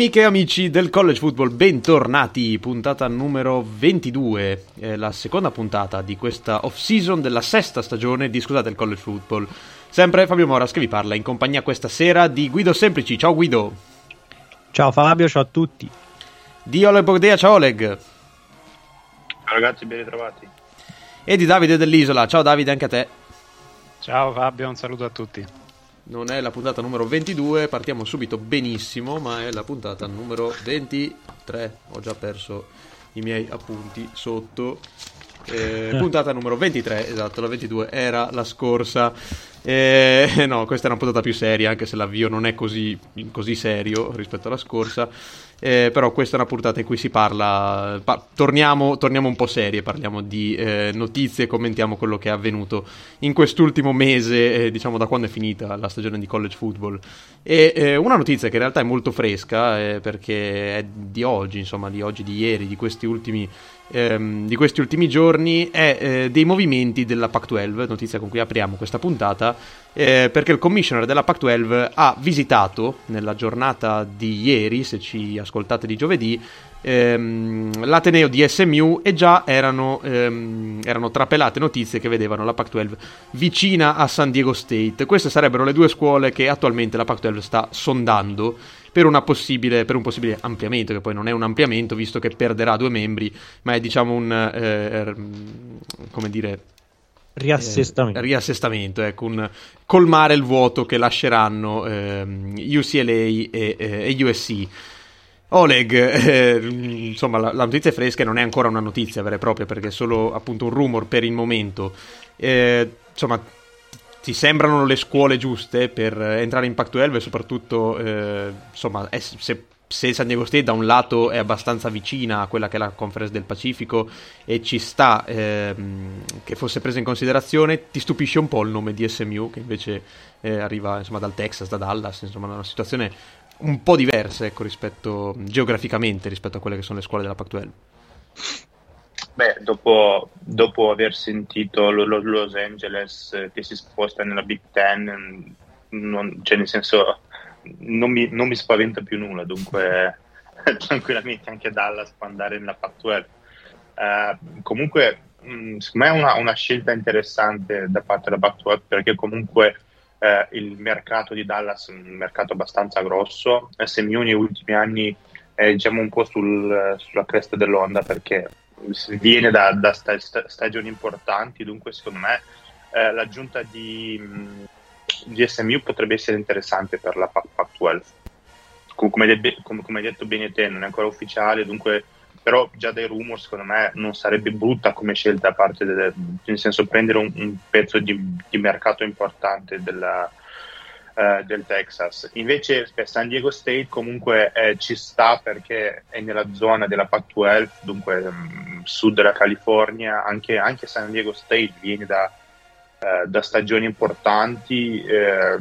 Amiche e amici del College Football, bentornati, puntata numero 22, eh, la seconda puntata di questa off-season della sesta stagione di Scusate il College Football. Sempre Fabio Moras che vi parla in compagnia questa sera di Guido Semplici, ciao Guido. Ciao Fabio, ciao a tutti. Di Oleg Bogdea, ciao Oleg. Ciao ragazzi, ben ritrovati. E di Davide dell'Isola, ciao Davide anche a te. Ciao Fabio, un saluto a tutti non è la puntata numero 22, partiamo subito benissimo, ma è la puntata numero 23. Ho già perso i miei appunti sotto. Eh, puntata numero 23, esatto, la 22 era la scorsa. Eh, no, questa è una puntata più seria, anche se l'avvio non è così, così serio rispetto alla scorsa. Eh, però questa è una puntata in cui si parla, pa- torniamo, torniamo, un po' serie, parliamo di eh, notizie, commentiamo quello che è avvenuto in quest'ultimo mese, eh, diciamo da quando è finita la stagione di college football. E eh, una notizia che in realtà è molto fresca, eh, perché è di oggi, insomma, di oggi, di ieri, di questi ultimi ehm, di questi ultimi giorni è eh, dei movimenti della Pac-12, notizia con cui apriamo questa puntata, eh, perché il commissioner della Pac-12 ha visitato nella giornata di ieri, se ci ascoltate di giovedì, ehm, l'Ateneo di SMU e già erano, ehm, erano, trapelate notizie che vedevano la Pac-12 vicina a San Diego State. Queste sarebbero le due scuole che attualmente la Pac-12 sta sondando per, per, un possibile ampliamento, che poi non è un ampliamento visto che perderà due membri, ma è diciamo un, eh, come dire, riassestamento, eh, riassestamento ecco, un, colmare il vuoto che lasceranno eh, UCLA e, eh, e USC. Oleg, eh, insomma, la, la, notizia è fresca e non è ancora una notizia vera e propria perché è solo appunto un rumor per il momento. Eh, insomma, ti sembrano le scuole giuste per entrare in Pac-12 e soprattutto, eh, insomma, è, se, se, San Diego State da un lato è abbastanza vicina a quella che è la Conference del Pacifico e ci sta ehm, che fosse presa in considerazione, ti stupisce un po' il nome di SMU che invece eh, arriva insomma, dal Texas, da Dallas, insomma, una situazione un po' diversa ecco, rispetto, geograficamente rispetto a quelle che sono le scuole della Pac-12. Beh, dopo, dopo aver sentito lo, lo, Los Angeles eh, che si sposta nella Big Ten, non, cioè nel senso non mi, non mi spaventa più nulla, dunque tranquillamente anche Dallas può andare nella Pac-12. Uh, comunque, mh, secondo me è una, una, scelta interessante da parte della Pac-12 perché comunque uh, il mercato di Dallas è un mercato abbastanza grosso. SMU negli ultimi anni è diciamo un po' sul, sulla cresta dell'onda perché viene da, da sta, sta, stagioni importanti, dunque secondo me eh, l'aggiunta di, di, SMU potrebbe essere interessante per la Pac-12. Come, come, come, hai detto bene te, non è ancora ufficiale, dunque però già dai rumor secondo me non sarebbe brutta come scelta a parte delle, nel senso prendere un, un pezzo di, di, mercato importante della, eh, del Texas. Invece per San Diego State comunque eh, ci sta perché è nella zona della Pac-12, dunque um, sud della California, anche, anche, San Diego State viene da, uh, da stagioni importanti, eh,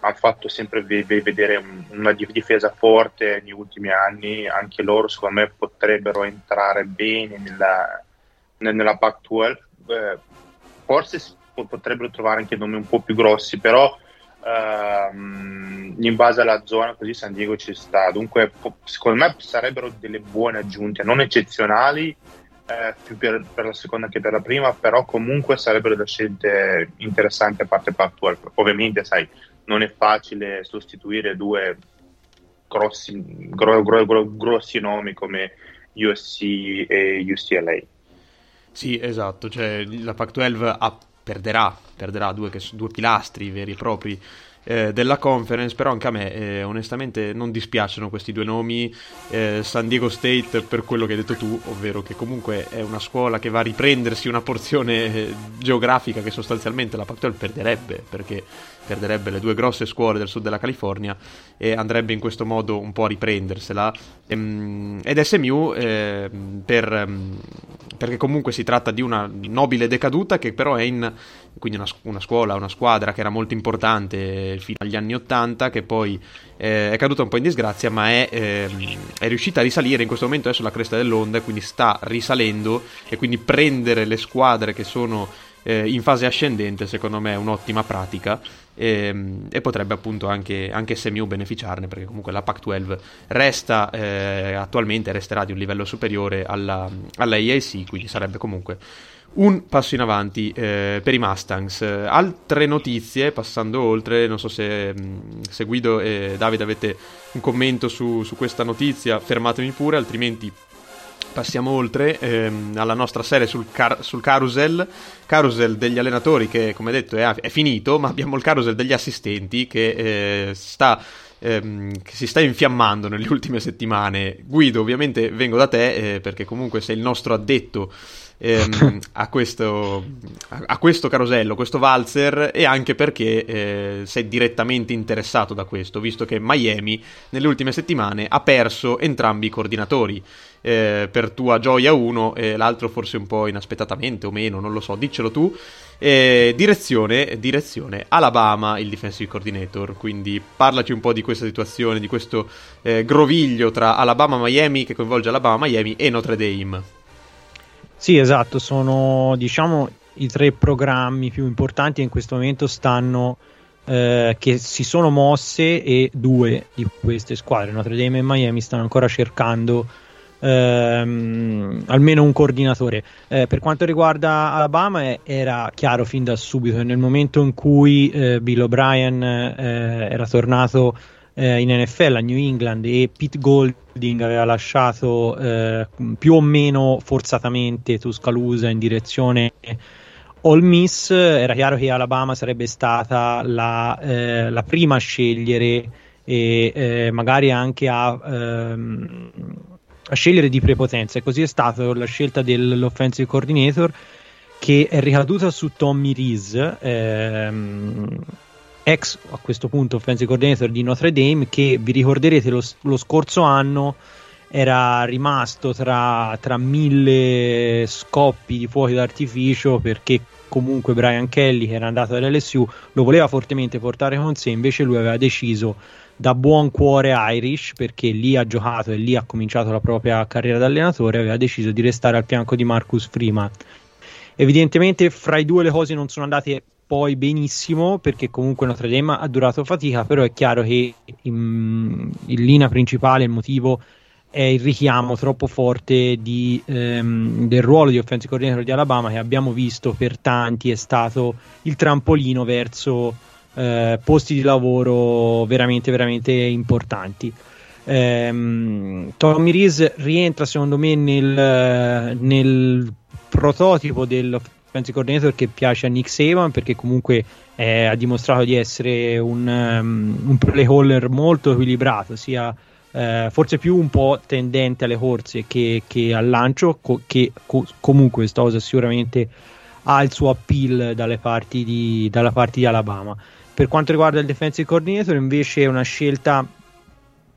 ha fatto sempre vedere un, una difesa forte negli ultimi anni, anche loro secondo me potrebbero entrare bene nella, nella Pac-12, eh, forse potrebbero trovare anche nomi un po' più grossi, però ehm, in base alla zona, così San Diego ci sta. Dunque, secondo me sarebbero delle buone aggiunte, non eccezionali, eh, più per, per, la seconda che per la prima, però comunque sarebbero delle scelte interessanti a parte Pac-12. Ovviamente, sai, non è facile sostituire due grossi, gro, gro, gro, grossi nomi come USC e UCLA. Sì, esatto, cioè la Pac-12 ha, perderà, perderà due, due pilastri veri e propri eh, della conference, però anche a me eh, onestamente non dispiacciono questi due nomi, eh, San Diego State per quello che hai detto tu, ovvero che comunque è una scuola che va a riprendersi una porzione eh, geografica che sostanzialmente la Pac-12 perderebbe, perché perderebbe le due grosse scuole del sud della California e andrebbe in questo modo un po' a riprendersela. Ehm, ed SMU eh, per, ehm, perché comunque si tratta di una nobile decaduta che però è in quindi una, una, scuola, una squadra che era molto importante fino agli anni Ottanta, che poi eh, è caduta un po' in disgrazia, ma è, eh, è, riuscita a risalire in questo momento è sulla cresta dell'onda e quindi sta risalendo e quindi prendere le squadre che sono eh, in fase ascendente secondo me è un'ottima pratica e, ehm, e potrebbe appunto anche, anche, SMU beneficiarne perché comunque la Pac-12 resta eh, attualmente resterà di un livello superiore alla, alla EAC quindi sarebbe comunque un passo in avanti eh, per i Mustangs. altre notizie, passando oltre, non so se, mm, se Guido e Davide avete un commento su, su questa notizia, fermatemi pure, altrimenti passiamo oltre ehm, alla nostra serie sul, car- sul, carousel, carousel degli allenatori che come detto è, è, finito, ma abbiamo il carousel degli assistenti che, eh, sta, ehm, che si sta infiammando nelle ultime settimane. Guido, ovviamente vengo da te eh, perché comunque sei il nostro addetto ehm, a, questo, a, a, questo, carosello, questo valzer e anche perché eh, sei direttamente interessato da questo, visto che Miami nelle ultime settimane ha perso entrambi i coordinatori. Eh, per tua gioia uno e l'altro forse un po' inaspettatamente o meno, non lo so, diccelo tu. Eh, direzione, direzione, Alabama, il defensive coordinator. Quindi parlaci un po' di questa situazione, di questo eh, groviglio tra Alabama Miami che coinvolge Alabama Miami e Notre Dame. Sì, esatto, sono diciamo i tre programmi più importanti in questo momento stanno eh, che si sono mosse e due di queste squadre, Notre Dame e Miami, stanno ancora cercando ehm, almeno un coordinatore. Eh, per quanto riguarda Alabama, eh, era chiaro fin da subito nel momento in cui eh, Bill O'Brien eh, era tornato eh, in NFL a New England e Pete Golding aveva lasciato eh, più o meno forzatamente Tuscaloosa in direzione All Miss, era chiaro che Alabama sarebbe stata la, eh, la prima a scegliere e eh, magari anche a, ehm, a, scegliere di prepotenza. E così è stata la scelta dell'offensive coordinator che è ricaduta su Tommy Reese ehm, ex a questo punto offensive coordinator di Notre Dame che vi ricorderete lo, lo scorso anno era rimasto tra, tra, mille scoppi di fuochi d'artificio perché comunque Brian Kelly che era andato all'LSU lo voleva fortemente portare con sé invece lui aveva deciso da buon cuore Irish perché lì ha giocato e lì ha cominciato la propria carriera da allenatore aveva deciso di restare al fianco di Marcus Freeman. Evidentemente fra i due le cose non sono andate poi benissimo perché comunque Notre Dame ha durato fatica, però è chiaro che in, in linea principale il motivo è il richiamo troppo forte di, ehm, del ruolo di offensive coordinator di Alabama che abbiamo visto per tanti è stato il trampolino verso eh, posti di lavoro veramente veramente importanti. Um, Tommy Reese rientra secondo me nel, nel prototipo del offensive coordinator che piace a Nick Saban perché comunque eh, ha dimostrato di essere un, um, un play caller molto equilibrato, sia eh, forse più un po' tendente alle corse che, che al lancio, co- che co- comunque questa cosa sicuramente ha il suo appeal dalle parti di, dalla parte di Alabama. Per quanto riguarda il defensive coordinator, invece è una scelta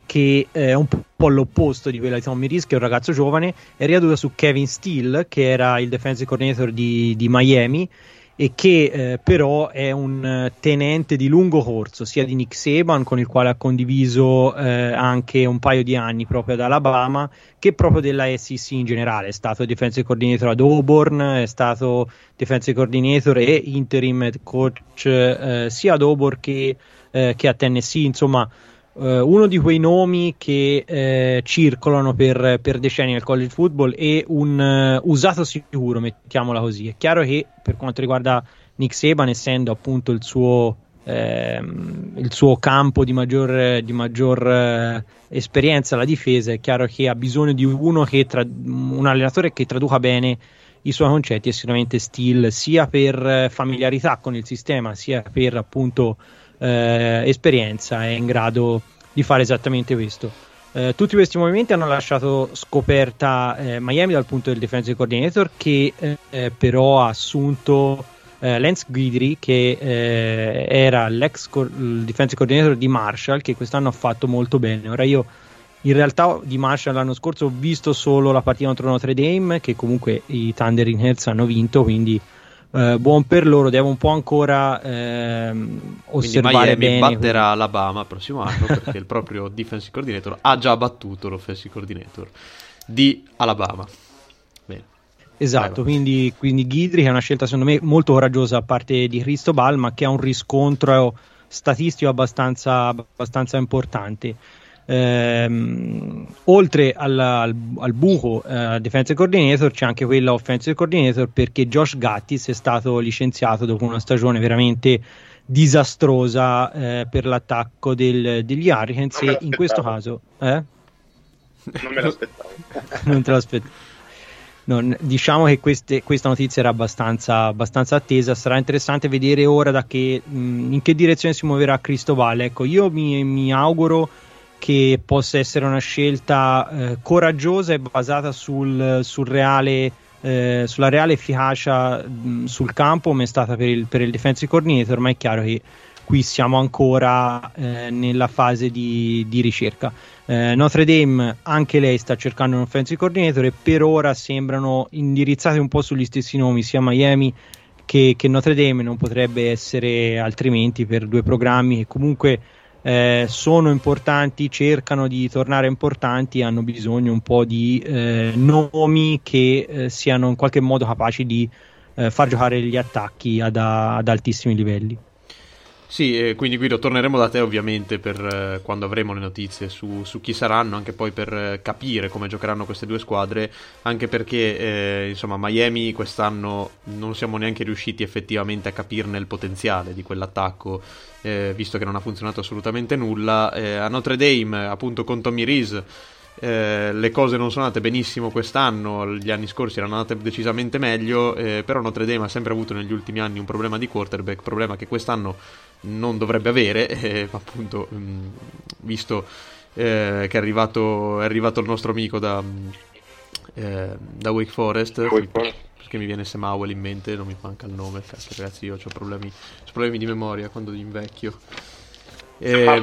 che è un po' l'opposto di quella di Tommy Reese, che è un ragazzo giovane, è riaduta su Kevin Steele, che era il defensive coordinator di, di Miami, e che eh, però è un eh, tenente di lungo corso sia di Nick Saban con il quale ha condiviso eh, anche un paio di anni proprio ad Alabama che proprio della SEC in generale. È stato defensive coordinator ad Auburn è stato defensive coordinator e interim coach eh, sia ad Auburn che, eh, che a Tennessee insomma uno di quei nomi che uh, circolano per, per, decenni nel college football e un uh, usato sicuro, mettiamola così. È chiaro che per quanto riguarda Nick Saban, essendo appunto il suo, ehm, il suo campo di maggior, di maggior esperienza la difesa, è chiaro che ha bisogno di tra- un allenatore che traduca bene i suoi concetti e sicuramente Steele sia per familiarità con il sistema sia per appunto eh, esperienza è in grado di fare esattamente questo. Eh, tutti questi movimenti hanno lasciato scoperta eh, Miami dal punto del defensive coordinator che eh, però ha assunto eh, Lance Guidry che eh, era l'ex co- defensive coordinator di Marshall che quest'anno ha fatto molto bene. Ora io in realtà di Marshall l'anno scorso ho visto solo la partita contro Notre Dame che comunque i Thunder in Heads hanno vinto quindi eh, buon per loro, devo un po' ancora ehm, osservare Quindi Miami bene. batterà Alabama il prossimo anno perché il proprio defensive coordinator ha già battuto l'offensive coordinator di Alabama. Bene. Esatto, quindi, quindi Ghidri è una scelta secondo me molto coraggiosa da parte di Cristobal, ma che ha un riscontro statistico abbastanza, abbastanza importante. Ehm, oltre al, al, al buco eh, defensive coordinator c'è anche quella offensive coordinator perché Josh Gattis è stato licenziato dopo una stagione veramente disastrosa eh, per l'attacco del, degli Hurricanes e in questo caso eh? non me l'aspettavo non te l'aspettavo non, diciamo che queste, questa notizia era abbastanza, abbastanza, attesa. Sarà interessante vedere ora da che, mh, in che direzione si muoverà Cristobal. Ecco, io mi, mi auguro che possa essere una scelta eh, coraggiosa e basata sul, sul reale, eh, sulla reale efficacia mh, sul campo come è stata per il, per il defensive coordinator, ma è chiaro che qui siamo ancora eh, nella fase di, di ricerca. Eh, Notre Dame anche lei sta cercando un offensive coordinator e per ora sembrano indirizzati un po' sugli stessi nomi, sia Miami che, che Notre Dame, non potrebbe essere altrimenti per due programmi che comunque eh, sono importanti, cercano di tornare importanti, hanno bisogno un po' di eh, nomi che eh, siano in qualche modo capaci di eh, far giocare gli attacchi ad, ad altissimi livelli. Sì, eh, quindi Guido torneremo da te ovviamente per eh, quando avremo le notizie su, su, chi saranno, anche poi per eh, capire come giocheranno queste due squadre, anche perché eh, insomma Miami quest'anno non siamo neanche riusciti effettivamente a capirne il potenziale di quell'attacco, eh, visto che non ha funzionato assolutamente nulla. Eh, a Notre Dame, appunto con Tommy Reese, eh, le cose non sono andate benissimo quest'anno, gli anni scorsi erano andate decisamente meglio, eh, però Notre Dame ha sempre avuto negli ultimi anni un problema di quarterback, problema che quest'anno non dovrebbe avere, eh, appunto, mh, visto eh, che è arrivato, è arrivato, il nostro amico da, eh, da Wake Forest. Wake Forest. Perché mi viene Semawel in mente, non mi manca il nome, cazzo ragazzi io ho problemi, ho problemi di memoria quando invecchio.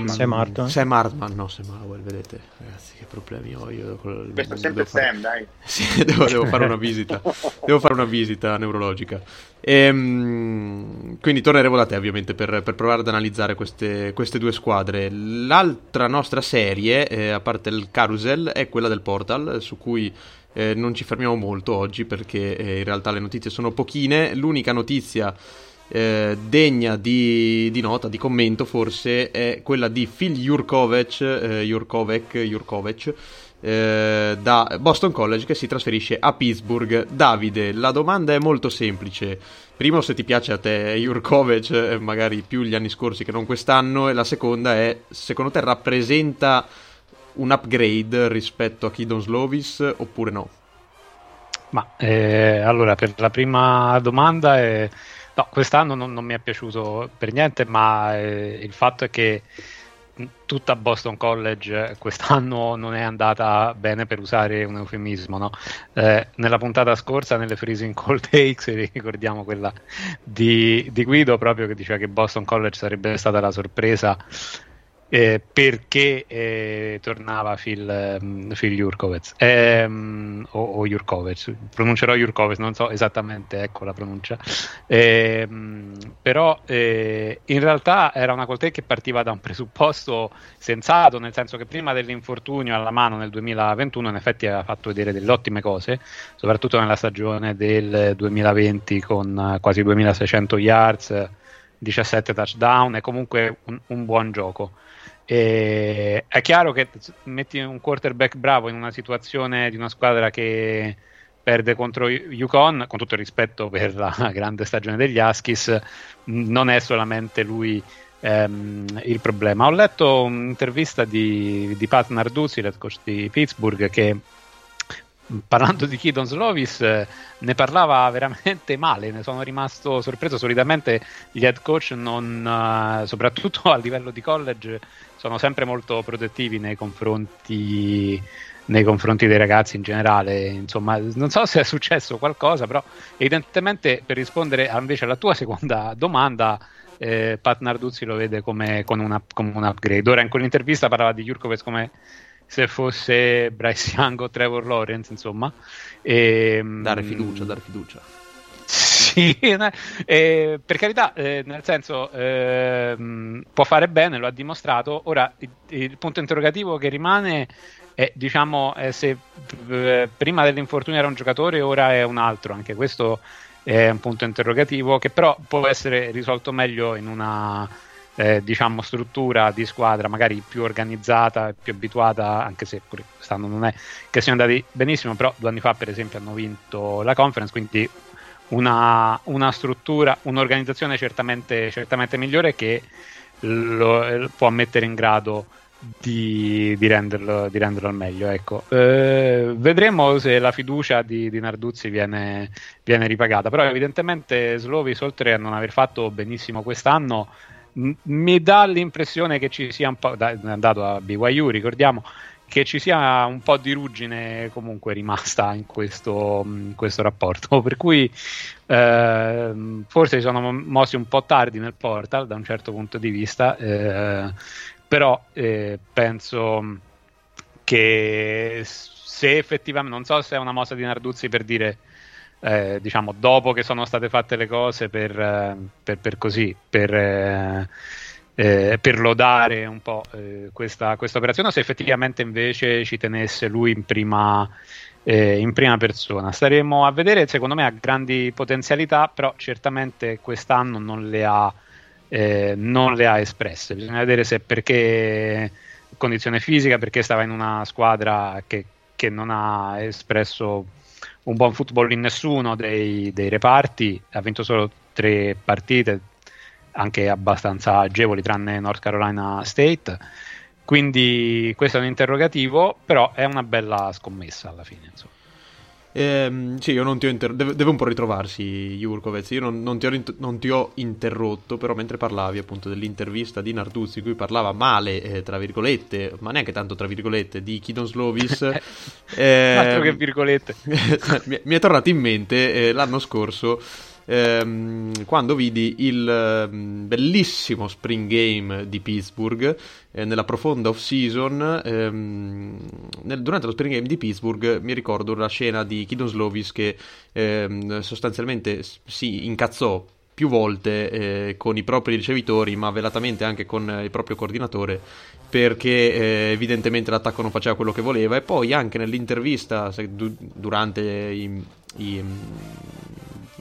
Sam Hartman Sam Hartman, no Sam Howell, vedete ragazzi che problemi ho io col, questo è sempre fare... Sam dai. Sì, devo, devo, fare una visita devo fare una visita neurologica. Ehm, quindi torneremo da te ovviamente per, per provare ad analizzare queste, queste, due squadre. L'altra nostra serie eh, a parte il carousel è quella del portal su cui eh, non ci fermiamo molto oggi perché eh, in realtà le notizie sono pochine. L'unica notizia eh, degna di, di, nota, di commento forse, è quella di Phil Jurkovec, eh, Jurkovec, Jurkovec eh, da Boston College che si trasferisce a Pittsburgh. Davide, la domanda è molto semplice. Primo, se ti piace a te Jurkovec, eh, magari più gli anni scorsi che non quest'anno, e la seconda è, secondo te rappresenta un upgrade rispetto a Kidon Slovis oppure no? Ma eh, allora, per la prima domanda è No, quest'anno non, non, mi è piaciuto per niente, ma eh, il fatto è che tutta Boston College quest'anno non è andata bene per usare un eufemismo. No? Eh, nella puntata scorsa, nelle Freezing Cold Takes, ricordiamo quella di, di, Guido proprio che diceva che Boston College sarebbe stata la sorpresa eh, perché eh, tornava Phil, um, Phil Jurkovec ehm, o, o Jurkovec, pronuncerò Jurkovec, non so esattamente ecco la pronuncia, ehm, però eh, in realtà era una coltè che partiva da un presupposto sensato, nel senso che prima dell'infortunio alla mano nel 2021 in effetti aveva fatto vedere delle ottime cose, soprattutto nella stagione del 2020 con quasi 2600 yards. 17 touchdown è comunque un, un buon gioco. E è chiaro che metti un quarterback bravo in una situazione di una squadra che perde contro Yukon, con tutto il rispetto per la grande stagione degli Huskies, non è solamente lui ehm, il problema. Ho letto un'intervista di, di Pat Narduzzi, il coach di Pittsburgh, che parlando di Keaton Slovis ne parlava veramente male, ne sono rimasto sorpreso. Solitamente gli head coach, non, soprattutto a livello di college, sono sempre molto protettivi nei confronti, nei confronti dei ragazzi in generale. Insomma, non so se è successo qualcosa, però evidentemente per rispondere invece alla tua seconda domanda, eh, Pat Narduzzi lo vede come, una, come, un upgrade. Ora in quell'intervista parlava di Jurkovic come se fosse Bryce Young o Trevor Lawrence, insomma. E, ehm, dare fiducia, dare fiducia. Sì, eh, per carità, eh, nel senso eh, può fare bene, lo ha dimostrato. Ora il, il punto interrogativo che rimane è diciamo se eh, prima dell'infortunio era un giocatore, ora è un altro. Anche questo è un punto interrogativo che però può essere risolto meglio in una eh, diciamo struttura di squadra magari più organizzata, più abituata, anche se pure quest'anno non è che siano andati benissimo, però due anni fa per esempio hanno vinto la conference, quindi una, una struttura, un'organizzazione certamente, certamente migliore che lo, può mettere in grado di, di, renderlo, di renderlo, al meglio. Ecco. Eh, vedremo se la fiducia di, di Narduzzi viene, viene, ripagata, però evidentemente Slovis oltre a non aver fatto benissimo quest'anno m- mi dà l'impressione che ci sia un po', da, andato a BYU ricordiamo, che ci sia un po' di ruggine comunque rimasta in questo, in questo rapporto, per cui eh, forse si sono mossi un po' tardi nel portal da un certo punto di vista, eh, però eh, penso che se effettivamente, non so se è una mossa di Narduzzi per dire eh, diciamo dopo che sono state fatte le cose per, eh, per, per così, per eh, per lodare un po' eh, questa, questa, operazione o se effettivamente invece ci tenesse lui in prima, eh, in prima persona. Staremo a vedere, secondo me ha grandi potenzialità, però certamente quest'anno non le ha, eh, non le ha espresse. Bisogna vedere se perché condizione fisica, perché stava in una squadra che, che non ha espresso un buon football in nessuno dei, dei reparti, ha vinto solo tre partite, anche abbastanza agevoli tranne North Carolina State. Quindi questo è un interrogativo, però è una bella scommessa alla fine. Insomma. Eh, sì, io non ti ho inter- deve, deve, un po' ritrovarsi Jurkovec. Io non, non, ti ho, non, ti ho, interrotto, però mentre parlavi appunto dell'intervista di Narduzzi, in cui parlava male, eh, tra virgolette, ma neanche tanto tra virgolette, di Kidon Slovis. eh, altro che virgolette. mi, mi, è tornato in mente eh, l'anno scorso ehm, quando vidi il ehm, bellissimo spring game di Pittsburgh eh, nella profonda off season. Ehm, nel, durante lo spring game di Pittsburgh mi ricordo la scena di Kidon Slovis che ehm, sostanzialmente si incazzò più volte eh, con i propri ricevitori, ma velatamente anche con eh, il proprio coordinatore, perché eh, evidentemente l'attacco non faceva quello che voleva. E poi anche nell'intervista se, du- durante i, i,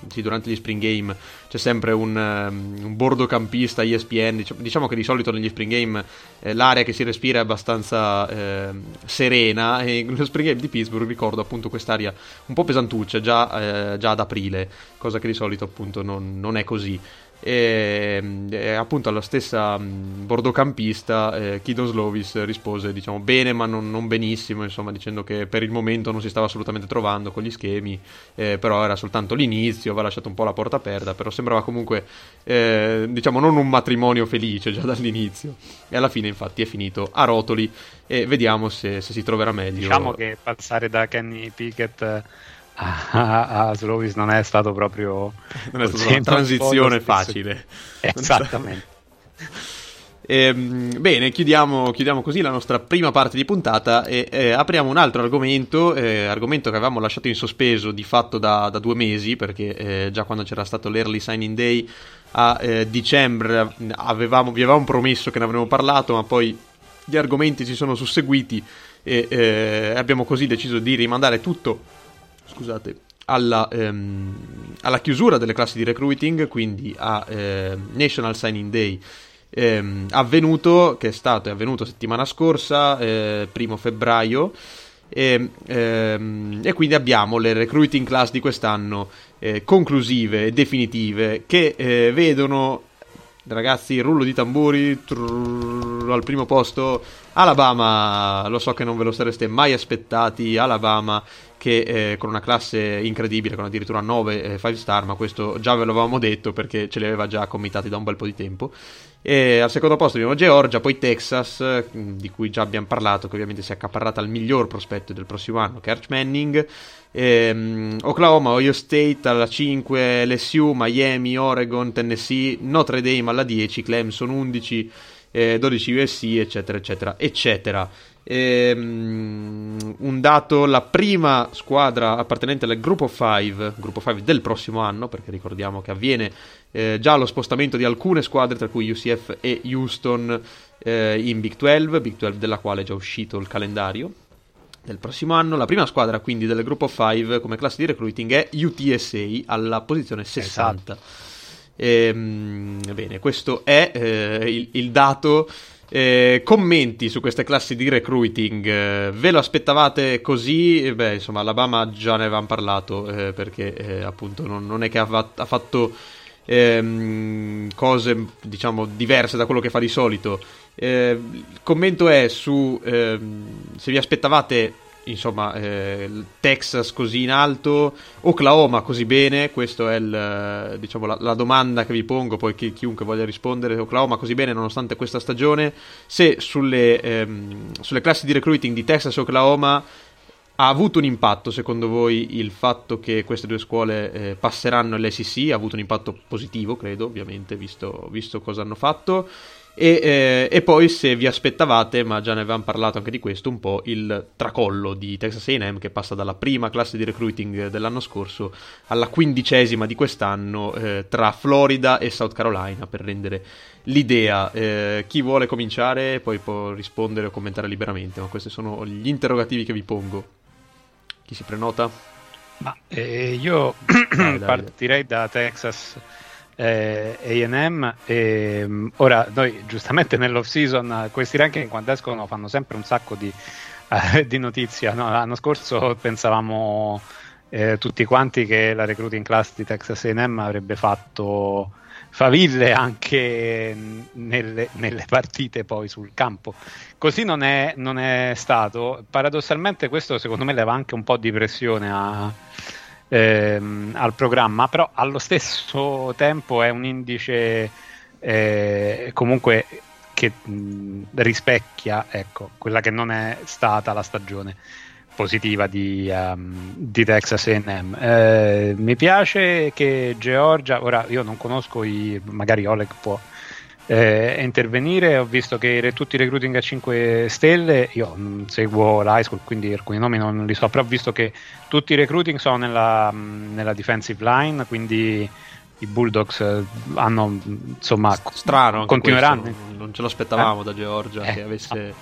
sì, durante gli spring game c'è sempre un, um, un bordocampista ESPN. Diciamo, diciamo, che di solito negli spring game eh, l'area che si respira è abbastanza eh, serena. E nello spring game di Pittsburgh ricordo appunto quest'aria un po' pesantuccia già, eh, già ad aprile, cosa che di solito appunto non, non è così. E, e, appunto alla stessa bordocampista eh, Kido Slovis rispose diciamo bene ma non, non, benissimo insomma dicendo che per il momento non si stava assolutamente trovando con gli schemi eh, però era soltanto l'inizio aveva lasciato un po' la porta aperta però sembrava comunque eh, diciamo non un matrimonio felice già dall'inizio. E alla fine infatti è finito a rotoli e vediamo se, se si troverà meglio. Diciamo che passare da Kenny Pickett a, a Slovis non è stato proprio non è stata una transizione facile. Esattamente. Ehm, bene, chiudiamo, chiudiamo, così la nostra prima parte di puntata e eh, apriamo un altro argomento, eh, argomento che avevamo lasciato in sospeso di fatto da, da due mesi, perché eh, già quando c'era stato l'early signing day a eh, dicembre avevamo, vi avevamo promesso che ne avremmo parlato, ma poi gli argomenti si sono susseguiti e eh, abbiamo così deciso di rimandare tutto, scusate, alla, ehm, alla, chiusura delle classi di recruiting, quindi a eh, National Signing Day ehm, avvenuto, che è stato è avvenuto settimana scorsa, eh, primo febbraio. E, ehm, e, quindi abbiamo le recruiting class di quest'anno eh, conclusive e definitive che eh, vedono ragazzi rullo di tamburi trrr, al primo posto Alabama lo so che non ve lo sareste mai aspettati Alabama che eh, con una classe incredibile, con addirittura 9 5 star, ma questo già ve l'avevamo detto perché ce li aveva già commitati da un bel po' di tempo. E al secondo posto abbiamo Georgia, poi Texas, di cui già abbiamo parlato, che ovviamente si è accaparrata al miglior prospetto del prossimo anno, che è Arch Manning. Ehm, Oklahoma, Ohio State alla 5, LSU, Miami, Oregon, Tennessee, Notre Dame alla 10, Clemson 11, eh, 12 USC, eccetera, eccetera, eccetera. Ehm, un dato, la prima squadra appartenente al gruppo 5, gruppo 5 del prossimo anno, perché ricordiamo che avviene eh, già lo spostamento di alcune squadre, tra cui UCF e Houston, eh, in Big 12, Big 12 della quale è già uscito il calendario del prossimo anno. La prima squadra quindi del gruppo 5 come classe di recruiting è UTSA alla posizione 60. Esatto. Ehm, bene, questo è eh, il, il dato eh, commenti su queste classi di recruiting, eh, ve lo aspettavate così? Beh, insomma, Alabama già ne avevamo parlato eh, perché eh, appunto non, non, è che ha, ha fatto ehm, cose diciamo diverse da quello che fa di solito. Eh, il commento è su ehm, se vi aspettavate insomma, eh, Texas così in alto, Oklahoma così bene, questa è il, diciamo, la, la, domanda che vi pongo, poi chi, chiunque voglia rispondere, Oklahoma così bene nonostante questa stagione, se sulle, ehm, sulle classi di recruiting di Texas e Oklahoma ha avuto un impatto secondo voi il fatto che queste due scuole eh, passeranno all'SEC? Ha avuto un impatto positivo, credo, ovviamente, visto, visto cosa hanno fatto. E, eh, e, poi se vi aspettavate, ma già ne avevamo parlato anche di questo, un po' il tracollo di Texas AM che passa dalla prima classe di recruiting dell'anno scorso alla quindicesima di quest'anno eh, tra Florida e South Carolina per rendere l'idea. Eh, chi vuole cominciare poi può rispondere o commentare liberamente, ma questi sono gli interrogativi che vi pongo. Chi si prenota? Ma, eh, io dai, partirei da Texas eh, AM e mm, ora noi giustamente nell'off season questi ranking quando escono fanno sempre un sacco di, eh, di notizie no? l'anno scorso pensavamo eh, tutti quanti che la recruiting class di Texas AM avrebbe fatto faville anche nelle, nelle, partite poi sul campo. Così non è, non è, stato. Paradossalmente questo secondo me leva anche un po' di pressione a, ehm, al programma, però allo stesso tempo è un indice eh, comunque che mh, rispecchia ecco, quella che non è stata la stagione positiva di, um, di Texas AM. Eh, mi piace che Georgia, ora io non conosco i, magari Oleg può eh, intervenire. Ho visto che tutti i recruiting a 5 stelle, io mh, seguo l'high school, quindi alcuni nomi non li so, però ho visto che tutti i recruiting sono nella, nella defensive line, quindi i Bulldogs eh, hanno insomma strano continueranno questo, non ce l'aspettavamo eh? da Georgia eh, che avesse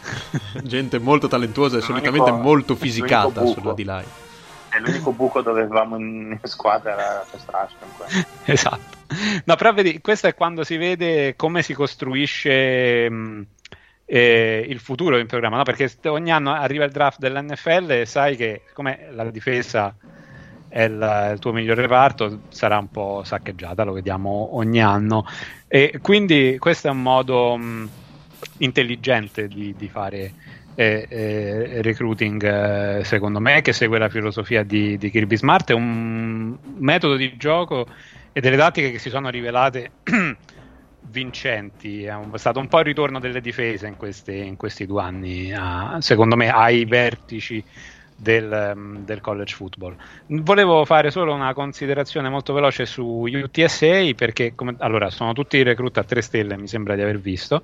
gente molto talentuosa e solitamente molto fisicata sulla D-line è l'unico buco dove avevamo in squadra era questa esatto No, però vedi, questo è quando si vede come si costruisce mh, eh, il futuro in programma, no? perché ogni anno arriva il draft dell'NFL e sai che come la difesa è il, il tuo miglior reparto, sarà un po' saccheggiata, lo vediamo ogni anno. E quindi questo è un modo mh, intelligente di, di fare eh, eh, recruiting, eh, secondo me, che segue la filosofia di, di Kirby Smart, è un metodo di gioco e delle tattiche che si sono rivelate vincenti. È stato un po' il ritorno delle difese in, queste, in questi due anni, a, secondo me, ai vertici del, mm, del, college football. Volevo fare solo una considerazione molto veloce su UTSA perché come, allora, sono tutti recluti a 3 stelle, mi sembra di aver visto,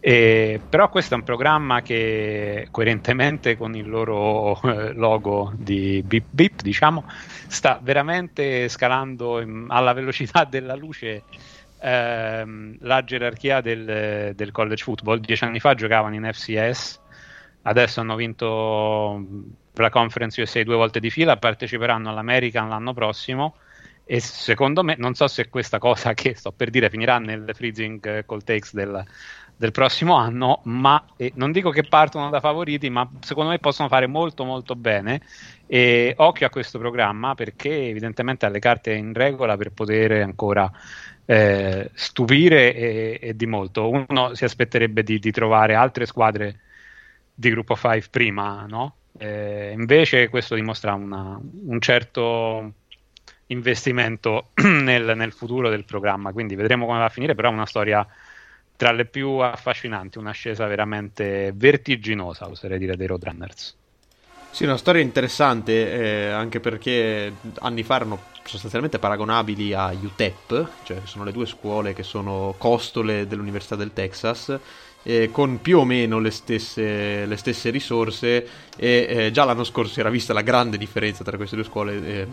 eh, però questo è un programma che coerentemente con il loro eh, logo di Bip Bip, diciamo, sta veramente scalando in, alla velocità della luce ehm, la gerarchia del, del college football. Dieci anni fa giocavano in FCS adesso hanno vinto la Conference USA due volte di fila, parteciperanno all'American l'anno prossimo e secondo me, non so se questa cosa che sto per dire finirà nel freezing call takes del, del prossimo anno, ma eh, non dico che partono da favoriti, ma secondo me possono fare molto molto bene e occhio a questo programma perché evidentemente ha le carte in regola per poter ancora eh, stupire e, e, di molto. Uno si aspetterebbe di, di trovare altre squadre di gruppo 5 prima, no? Eh, invece questo dimostra una, un certo investimento nel, nel, futuro del programma, quindi vedremo come va a finire, però è una storia tra le più affascinanti, un'ascesa veramente vertiginosa, oserei dire, dei Roadrunners. Sì, una storia interessante, eh, anche perché anni fa erano sostanzialmente paragonabili a UTEP, cioè sono le due scuole che sono costole dell'Università del Texas, eh, con più o meno le stesse, le stesse risorse e eh, già l'anno scorso si era vista la grande differenza tra queste due scuole, eh,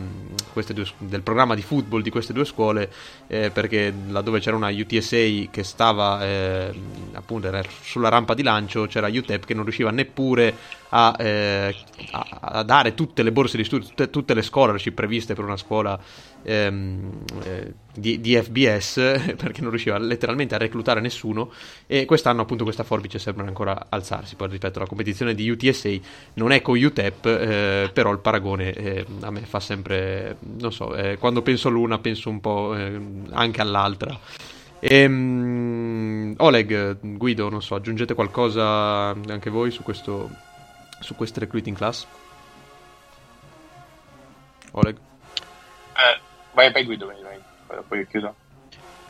queste due, del programma di football di queste due scuole, eh, perché laddove c'era una UTSA che stava eh, appunto sulla rampa di lancio, c'era UTEP che non riusciva neppure a, eh, a, a dare tutte le borse di studio, tutte, tutte le scholarship previste per una scuola ehm, eh, di, di, FBS perché non riusciva letteralmente a reclutare nessuno e quest'anno appunto questa forbice sembra ancora alzarsi poi ripeto la competizione di UTSA non è con UTEP eh, però il paragone eh, a me fa sempre non so eh, quando penso all'una penso un po' eh, anche all'altra Ehm, Oleg, Guido, non so, aggiungete qualcosa anche voi su questo su queste recruiting class? Oleg? Eh, vai, vai Guido, vai, vai. poi chiudo.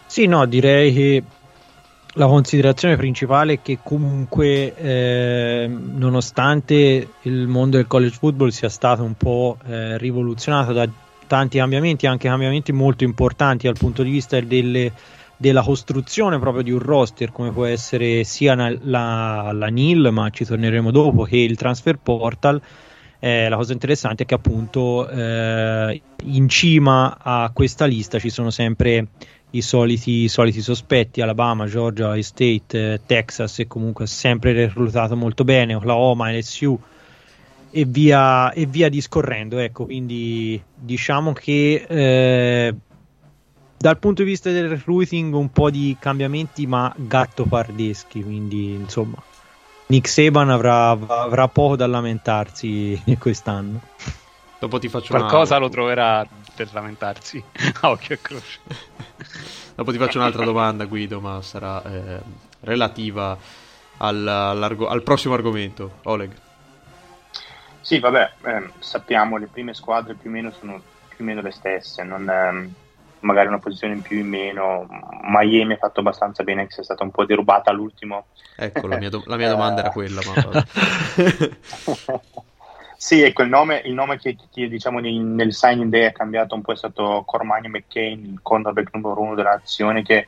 Sì, no, direi che la considerazione principale è che comunque eh, nonostante il mondo del college football sia stato un po' eh, rivoluzionato da tanti cambiamenti, anche cambiamenti molto importanti dal punto di vista delle, della costruzione proprio di un roster come può essere sia la, la NIL ma ci torneremo dopo che il transfer portal eh, la cosa interessante è che appunto eh, in cima a questa lista ci sono sempre i soliti, i soliti sospetti Alabama, Georgia, State, eh, Texas e comunque sempre reclutato molto bene Oklahoma, LSU e via, e via discorrendo. Ecco quindi diciamo che eh, dal punto di vista del recruiting un po' di cambiamenti ma gattopardeschi quindi insomma Nick Saban avrà, avrà poco da lamentarsi quest'anno. Dopo ti faccio Qualcosa una... lo troverà per lamentarsi a occhio e croce. Dopo ti faccio un'altra domanda, Guido, ma sarà eh, relativa al, al, prossimo argomento. Oleg. Sì, vabbè, eh, sappiamo le prime squadre più o meno sono più o meno le stesse. Non, ehm magari una posizione in più in meno. Miami ha fatto abbastanza bene che sia stata un po' derubata all'ultimo. Ecco, la mia, do- la mia domanda era quella. Ma... sì, ecco, il nome, il nome che, che diciamo nel signing day è cambiato un po' è stato Cormani McCain, il cornerback numero uno della nazione che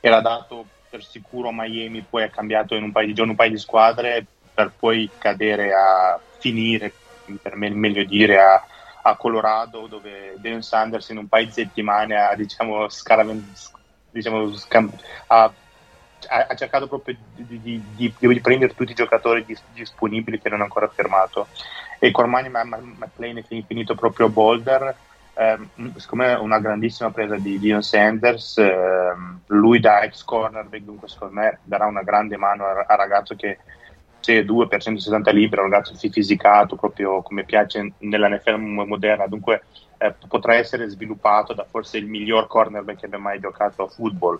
era dato per sicuro a Miami, poi è cambiato in un paio di giorni, un paio di squadre per poi cadere a finire, per me meglio dire, a a Colorado dove Dan Sanders in un paio di settimane ha, diciamo, scaraven- diciamo, scam- ha, ha, cercato proprio di, di, di, di, prendere tutti i giocatori dis- disponibili che non ha ancora fermato. E Cormani McLean è finito proprio a Boulder. Eh, secondo me è una grandissima presa di Dion Sanders eh, lui da ex cornerback dunque secondo me darà una grande mano al ragazzo che 2 per 160 libri, un ragazzo fisicato proprio come piace nella NFL moderna, dunque eh, potrà essere sviluppato da forse il miglior cornerback che abbia mai giocato a football.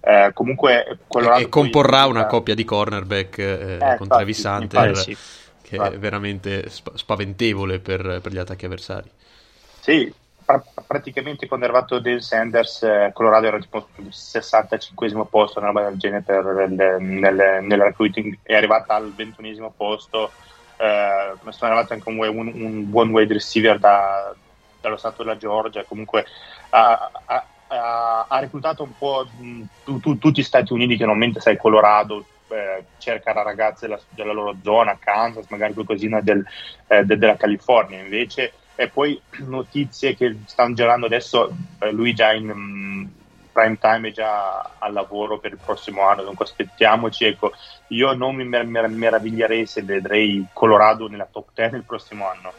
Eh, comunque, e, e comporrà poi, una eh, coppia di cornerback eh, eh con Travis Hunter sì. che infatti. è veramente sp- spaventevole per, per gli attacchi avversari. Sì, pra- praticamente quando è arrivato Dale Sanders, eh, Colorado era tipo sul 65 posto, una roba del genere per il, nel, nel recruiting, è arrivata al 21 posto. eh, sono arrivati anche un, un, un, buon wide receiver da, dallo stato della Georgia, comunque ha, ha, ha, ha reclutato un po' tu, tu, tutti gli Stati Uniti che normalmente sai Colorado eh, cerca la ragazza della, della, loro zona, Kansas, magari qualcosina del, eh, de, della California, invece e poi notizie che stanno girando adesso, eh, lui già in um, prime time è già al lavoro per il prossimo anno, dunque aspettiamoci, ecco, io non mi mer- mer- meraviglierei se vedrei Colorado nella top 10 il prossimo anno.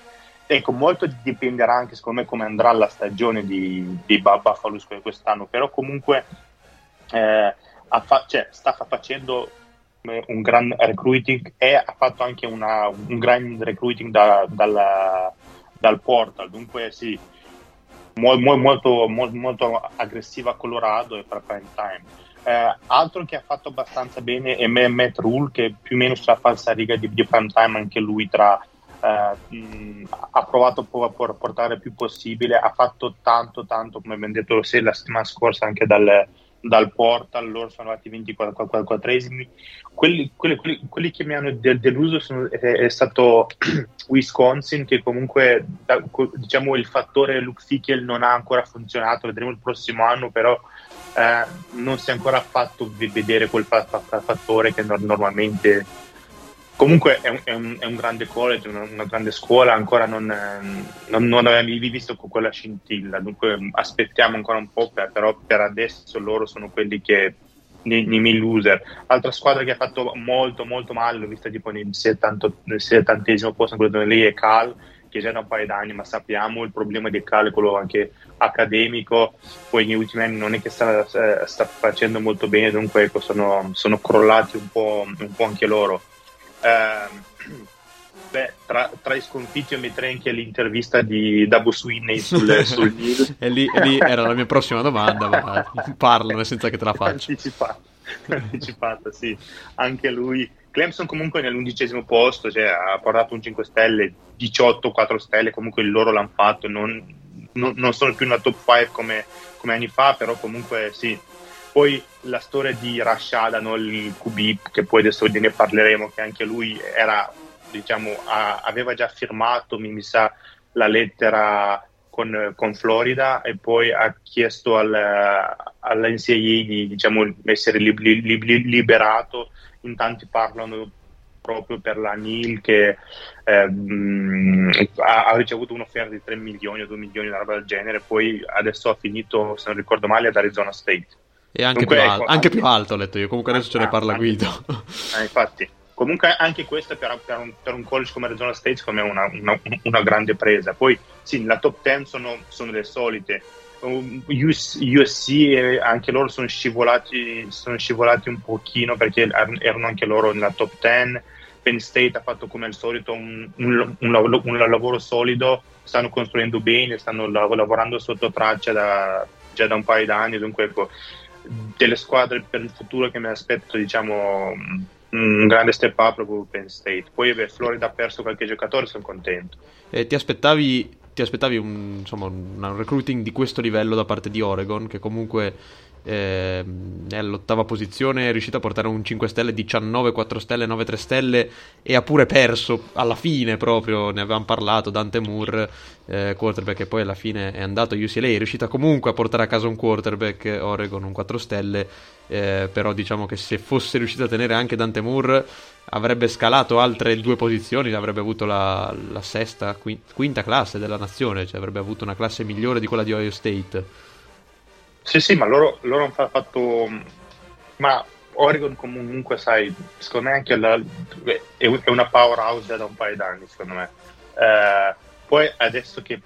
Ecco, molto dipenderà anche secondo me come andrà la stagione di, di Buffalo quest'anno, però comunque eh, fa- cioè, sta facendo un gran recruiting e ha fatto anche una, un gran recruiting da, dalla, dal portal, dunque sì, molto, molto, molto aggressiva Colorado e per prime time. Eh, altro che ha fatto abbastanza bene è Matt Rule, che più o meno sulla falsa riga di, di prime time anche lui tra, eh, mh, ha provato a portare più possibile, ha fatto tanto tanto come abbiamo detto la settimana scorsa anche dal, dal portal, loro sono arrivati 24esimi. Quelli, quelli, quelli, quelli, che mi hanno deluso sono, è, è, stato Wisconsin, che comunque da, diciamo il fattore Luke Fickel non ha ancora funzionato, vedremo il prossimo anno, però eh, non si è ancora fatto vedere quel fattore che normalmente Comunque è un, è, un, è un, grande college, una, una grande scuola, ancora non, non, non abbiamo visto quella scintilla, dunque aspettiamo ancora un po', per, però per adesso loro sono quelli che nei, nei loser. Altra squadra che ha fatto molto molto male, l'ho vista tipo nel, 70, nel 70 posto, quello lì è Cal, che già da un paio d'anni, ma sappiamo il problema di Cal è quello anche accademico, poi negli ultimi anni non è che sta, eh, sta facendo molto bene, dunque ecco, sono, sono crollati un po', un po' anche loro. Eh, beh, tra, tra, i sconfitti io metterei anche l'intervista di Dabo Swinney sul, sul Nil. e lì, lì, era la mia prossima domanda, ma parlane senza che te la faccia. Anticipata, anticipata, sì. Anche lui. Clemson comunque nell'undicesimo posto, cioè, ha portato un 5 stelle, 18, 4 stelle, comunque loro l'hanno fatto, non, non, non sono più una top 5 come, come anni fa, però comunque sì, poi la storia di Rashad, no? il QB, che poi adesso ne parleremo, che anche lui era, diciamo, a, aveva già firmato, mi, mi sa, la lettera con, con, Florida e poi ha chiesto al, all'NCAA di diciamo, essere li, li, li, liberato. In tanti parlano proprio per la NIL che eh, ha, ha, ricevuto un'offerta di 3 milioni o 2 milioni, una roba del genere, poi adesso ha finito, se non ricordo male, ad Arizona State. E anche, Dunque, più, ecco, al- anche più alto, ho letto io. Comunque adesso ce ne parla Guido. Eh, infatti. Comunque anche questo per, per, un, per, un, college come Arizona State secondo me è una, una, una, grande presa. Poi sì, la top 10 sono, sono le solite. USC e anche loro sono scivolati, sono scivolati un pochino perché erano anche loro nella top 10. Penn State ha fatto come al solito un, un, un, un lavoro solido, stanno costruendo bene, stanno lavorando sotto traccia da, già da un paio d'anni, dunque ecco, delle squadre per il futuro che mi aspetto, diciamo, un grande step up proprio Penn State. Poi beh, Florida ha perso qualche giocatore, sono contento. E ti aspettavi, ti aspettavi un, insomma, un recruiting di questo livello da parte di Oregon, che comunque eh, è all'ottava posizione, è riuscito a portare un 5 stelle, 19 4 stelle, 9 3 stelle e ha pure perso alla fine proprio, ne avevamo parlato, Dante Moore, eh, quarterback che poi alla fine è andato UCLA, è riuscita comunque a portare a casa un quarterback, Oregon un 4 stelle, eh, però diciamo che se fosse riuscito a tenere anche Dante Moore avrebbe scalato altre due posizioni, avrebbe avuto la, la sesta, quinta classe della nazione, cioè avrebbe avuto una classe migliore di quella di Ohio State. Sì, sì, ma loro, loro hanno fatto... Ma Oregon comunque, sai, secondo me anche la, è una powerhouse da un paio d'anni, secondo me. Eh, poi adesso che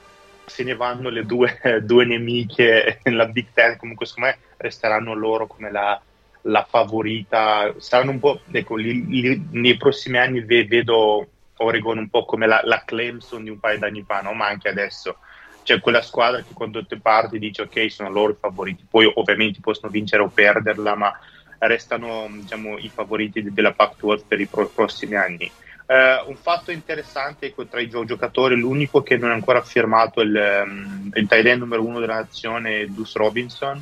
se ne vanno le due, due nemiche nella Big Ten, comunque secondo me resteranno loro come la, la favorita. Saranno un po', ecco, li, li, nei prossimi anni vedo Oregon un po' come la, la Clemson di un paio d'anni fa, no? ma anche adesso c'è quella squadra che quando te parti dici ok sono loro i favoriti. Poi ovviamente possono vincere o perderla ma restano diciamo, i favoriti della Pac-12 per i pro- prossimi anni. Uh, un fatto interessante ecco, tra i giocatori l'unico che non ha ancora firmato il, um, il tight end numero uno della nazione è Deuce Robinson.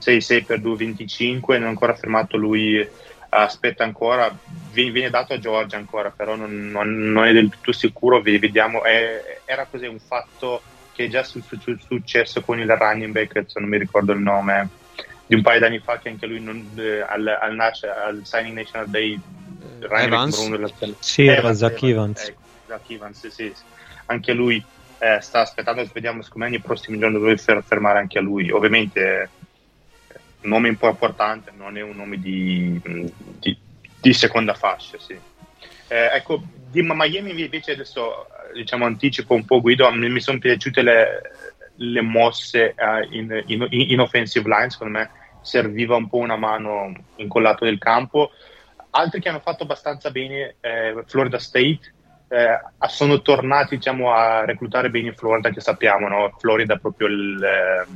6-6 per 2,25 non ha ancora firmato lui aspetta ancora, viene, viene dato a Georgia ancora, però non, non, non è del tutto sicuro, vediamo, è, era così un fatto che è già su, su, su, successo con il running back, non mi ricordo il nome, di un paio d'anni fa che anche lui non, eh, al, al, al, Signing National Day eh, Evans? Uno sì, era Zach Evans, Ecco, Zach Evans sì, sì. anche lui eh, sta aspettando, vediamo siccome nei prossimi giorni dovrebbe fermare anche a lui, ovviamente un nome un po' importante, non è un nome di, di, di seconda fascia, sì. Eh, ecco, di Miami invece adesso diciamo anticipo un po' Guido, mi sono piaciute le, le mosse uh, in, in, in, offensive line, secondo me serviva un po' una mano incollato nel campo. Altri che hanno fatto abbastanza bene, eh, Florida State, eh, sono tornati diciamo, a reclutare bene in Florida, che sappiamo, no? Florida è proprio il, eh,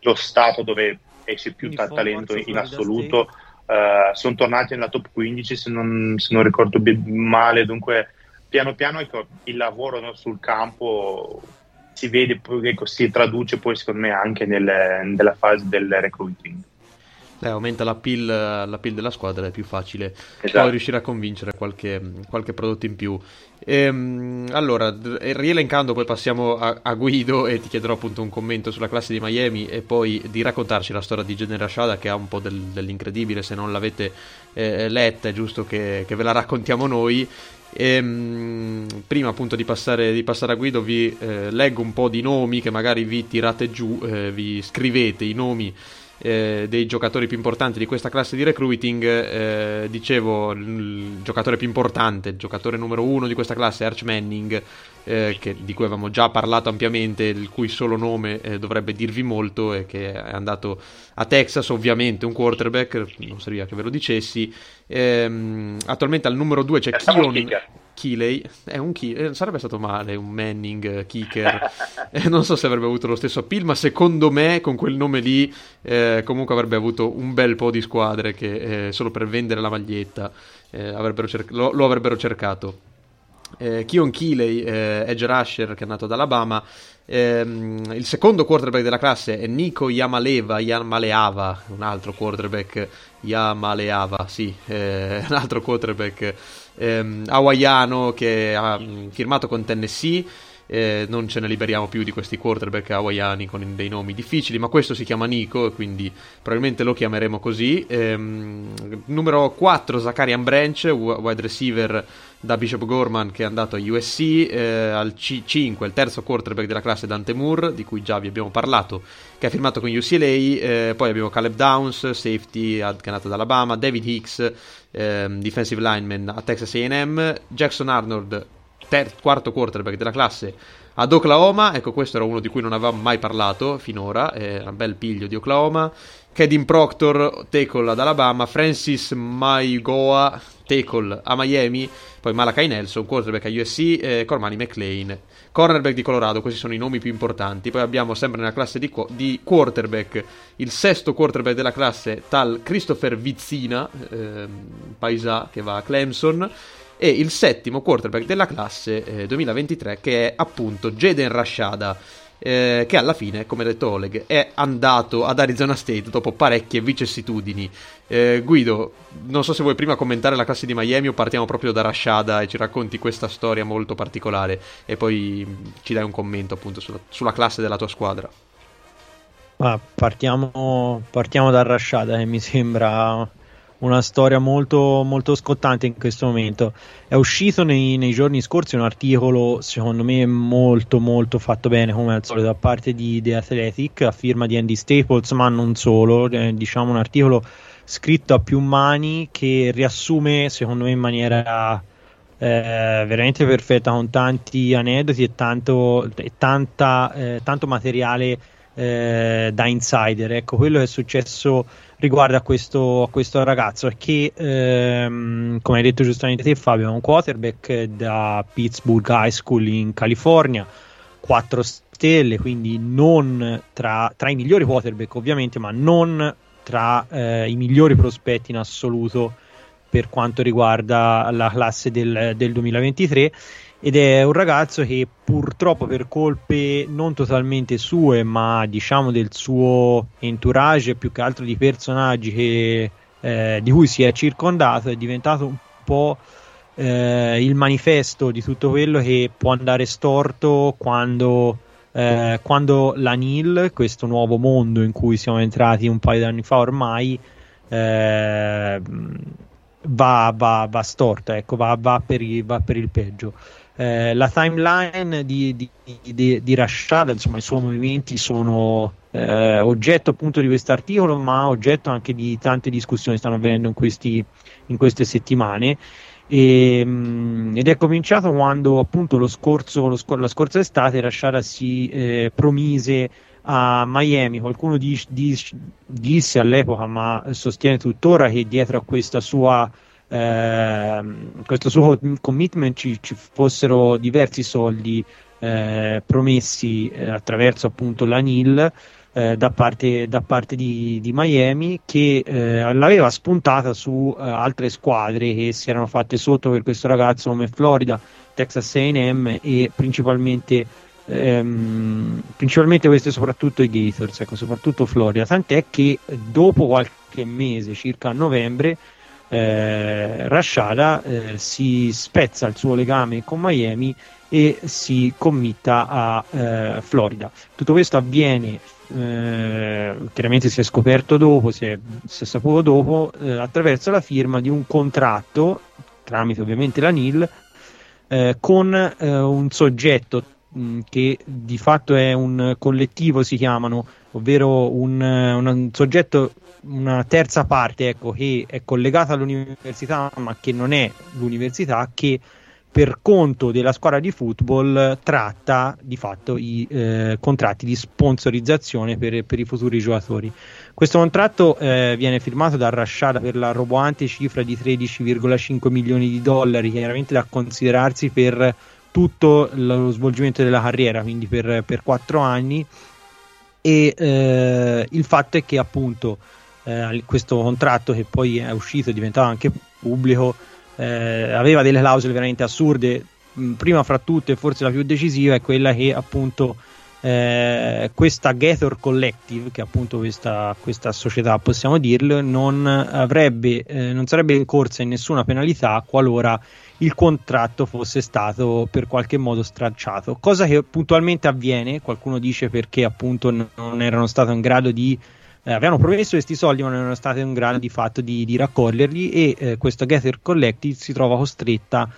lo stato dove esce più ta- talento in assoluto. Uh, sono tornati nella top 15 se non, se non ricordo male, dunque piano piano ecco, il lavoro no, sul campo si vede, ecco, si traduce poi secondo me anche nel, nella fase del recruiting. Eh, aumenta la pill, la pill, della squadra, è più facile esatto. poi riuscire a convincere qualche, qualche prodotto in più. Ehm, allora, rielencando, poi passiamo a, a, Guido e ti chiederò appunto un commento sulla classe di Miami e poi di raccontarci la storia di General Shada che ha un po' del, dell'incredibile. Se non l'avete eh, letta, è giusto che, che ve la raccontiamo noi. E, ehm, prima appunto di passare, di passare, a Guido vi eh, leggo un po' di nomi che magari vi tirate giù, eh, vi scrivete i nomi eh, dei giocatori più importanti di questa classe di recruiting, eh, dicevo il giocatore più importante, il giocatore numero uno di questa classe è Arch Manning, eh, che, di cui avevamo già parlato ampiamente, il cui solo nome eh, dovrebbe dirvi molto e che è andato a Texas, ovviamente un quarterback, non serviva che ve lo dicessi. Ehm, attualmente al numero 2 c'è Kion Keeley, è un key, eh, sarebbe stato male un Manning eh, kicker, eh, non so se avrebbe avuto lo stesso appeal, ma secondo me con quel nome lì eh, comunque avrebbe avuto un bel po' di squadre che eh, solo per vendere la maglietta avrebbero cer- lo, lo avrebbero cercato eh, Keon Keeley, eh, edge rusher che è nato ad Alabama. Ehm, il secondo quarterback della classe è Nico Yamaleva, Yamaleava, un altro quarterback Yamaleava, sì, eh, un altro quarterback ehm, hawaiano che ha mm, firmato con Tennessee eh, non ce ne liberiamo più di questi quarterback hawaiani con dei nomi difficili, ma questo si chiama Nico quindi probabilmente lo chiameremo così. Ehm, numero 4 Zacharian Branch, wide receiver da Bishop Gorman che è andato a USC, eh, al C- 5 il terzo quarterback della classe Dante Moore, di cui già vi abbiamo parlato, che ha firmato con UCLA, eh, poi abbiamo Caleb Downs, safety che è nato ad Alabama, David Hicks, eh, defensive lineman a Texas A&M, Jackson Arnold ter- quarto quarterback della classe ad Oklahoma. Ecco, questo era uno di cui non avevamo mai parlato finora. Era un bel piglio di Oklahoma. Kedin Proctor, tackle ad Alabama. Francis Maigoa, tackle a Miami. Poi Malakai Nelson, quarterback a USC. Eh, Cormani McLean, cornerback di Colorado. Questi sono i nomi più importanti. Poi abbiamo sempre nella classe di, qu- di quarterback il sesto quarterback della classe, tal Christopher Vizzina, eh, paisa che va a Clemson e il settimo quarterback della classe eh, 2023 che è appunto Jaden Rashada eh, che alla fine, come ha detto Oleg, è andato ad Arizona State dopo parecchie vicissitudini. Eh, Guido, non so se vuoi prima commentare la classe di Miami o partiamo proprio da Rashada e ci racconti questa storia molto particolare e poi ci dai un commento appunto sulla, sulla classe della tua squadra. Ah, partiamo, partiamo da Rashada che mi sembra una storia molto, molto scottante in questo momento. È uscito nei, nei, giorni scorsi un articolo, secondo me, molto, molto fatto bene, come al solito, da parte di The Athletic, a firma di Andy Staples, ma non solo. Eh, diciamo un articolo scritto a più mani che riassume, secondo me, in maniera. Eh, veramente perfetta con tanti aneddoti e tanto, e tanta, eh, tanto materiale eh, da insider. Ecco, quello che è successo riguardo a questo, a questo ragazzo è che, ehm, come hai detto giustamente te, Fabio, è un quarterback da Pittsburgh High School in California, 4 stelle, quindi non tra, tra i migliori quarterback, ovviamente, ma non tra eh, i migliori prospetti in assoluto per quanto riguarda la classe del, del 2023 ed è un ragazzo che purtroppo per colpe non totalmente sue ma diciamo del suo entourage più che altro di personaggi che eh, di cui si è circondato è diventato un po' eh, il manifesto di tutto quello che può andare storto quando, eh, quando la NIL, questo nuovo mondo in cui siamo entrati un paio di anni fa ormai, eh, va, va, va storta, ecco, va, va, per va per il peggio. Eh, la timeline di, di, di, di Rashad, insomma, i suoi movimenti sono eh, oggetto appunto di questo articolo, ma oggetto anche di tante discussioni che stanno avvenendo in, questi, in queste settimane. E, mh, ed è cominciato quando appunto lo scorso, lo scor- la scorsa estate Rashada si eh, promise a Miami. Qualcuno dis- dis- disse all'epoca, ma sostiene tuttora, che dietro a questa sua eh, questo suo commitment ci, ci fossero diversi soldi eh, promessi eh, attraverso appunto la NIL eh, da parte, da parte di, di, Miami che eh, l'aveva spuntata su eh, altre squadre che si erano fatte sotto per questo ragazzo come Florida, Texas AM e principalmente ehm, principalmente queste soprattutto i Gators, ecco, soprattutto Florida, tant'è che dopo qualche mese, circa a novembre, eh, Rashada eh, si spezza il suo legame con Miami e si committa a eh, Florida. Tutto questo avviene, eh, chiaramente si è scoperto dopo, si è, si è saputo dopo, eh, attraverso la firma di un contratto, tramite ovviamente la NIL, eh, con un soggetto mh, che di fatto è un collettivo, si chiamano, ovvero un, un soggetto una terza parte ecco, che è collegata all'università ma che non è l'università che per conto della squadra di football tratta di fatto i eh, contratti di sponsorizzazione per, per, i futuri giocatori. Questo contratto eh, viene firmato da Rashada per la roboante cifra di 13,5 milioni di dollari, chiaramente da considerarsi per tutto lo svolgimento della carriera, quindi per, per 4 anni. E eh, il fatto è che appunto eh, questo contratto che poi è uscito e diventava anche pubblico eh, aveva delle clausole veramente assurde. Mm, prima fra tutte forse la più decisiva è quella che appunto eh, questa Gator Collective che è appunto questa, questa società possiamo dirlo non avrebbe eh, non sarebbe in corsa in nessuna penalità qualora il contratto fosse stato per qualche modo stracciato cosa che puntualmente avviene qualcuno dice perché appunto non erano stato in grado di eh, avevano promesso questi soldi ma non erano state in grado di fatto di, di raccoglierli e eh, questa Gather Collective si trova costretta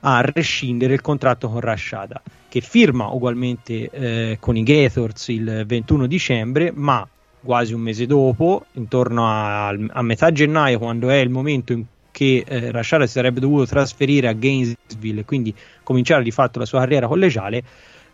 a rescindere il contratto con Rashada che firma ugualmente eh, con i Gathors il 21 dicembre ma quasi un mese dopo intorno a, a metà gennaio quando è il momento in che eh, Rashada si sarebbe dovuto trasferire a Gainesville e quindi cominciare di fatto la sua carriera collegiale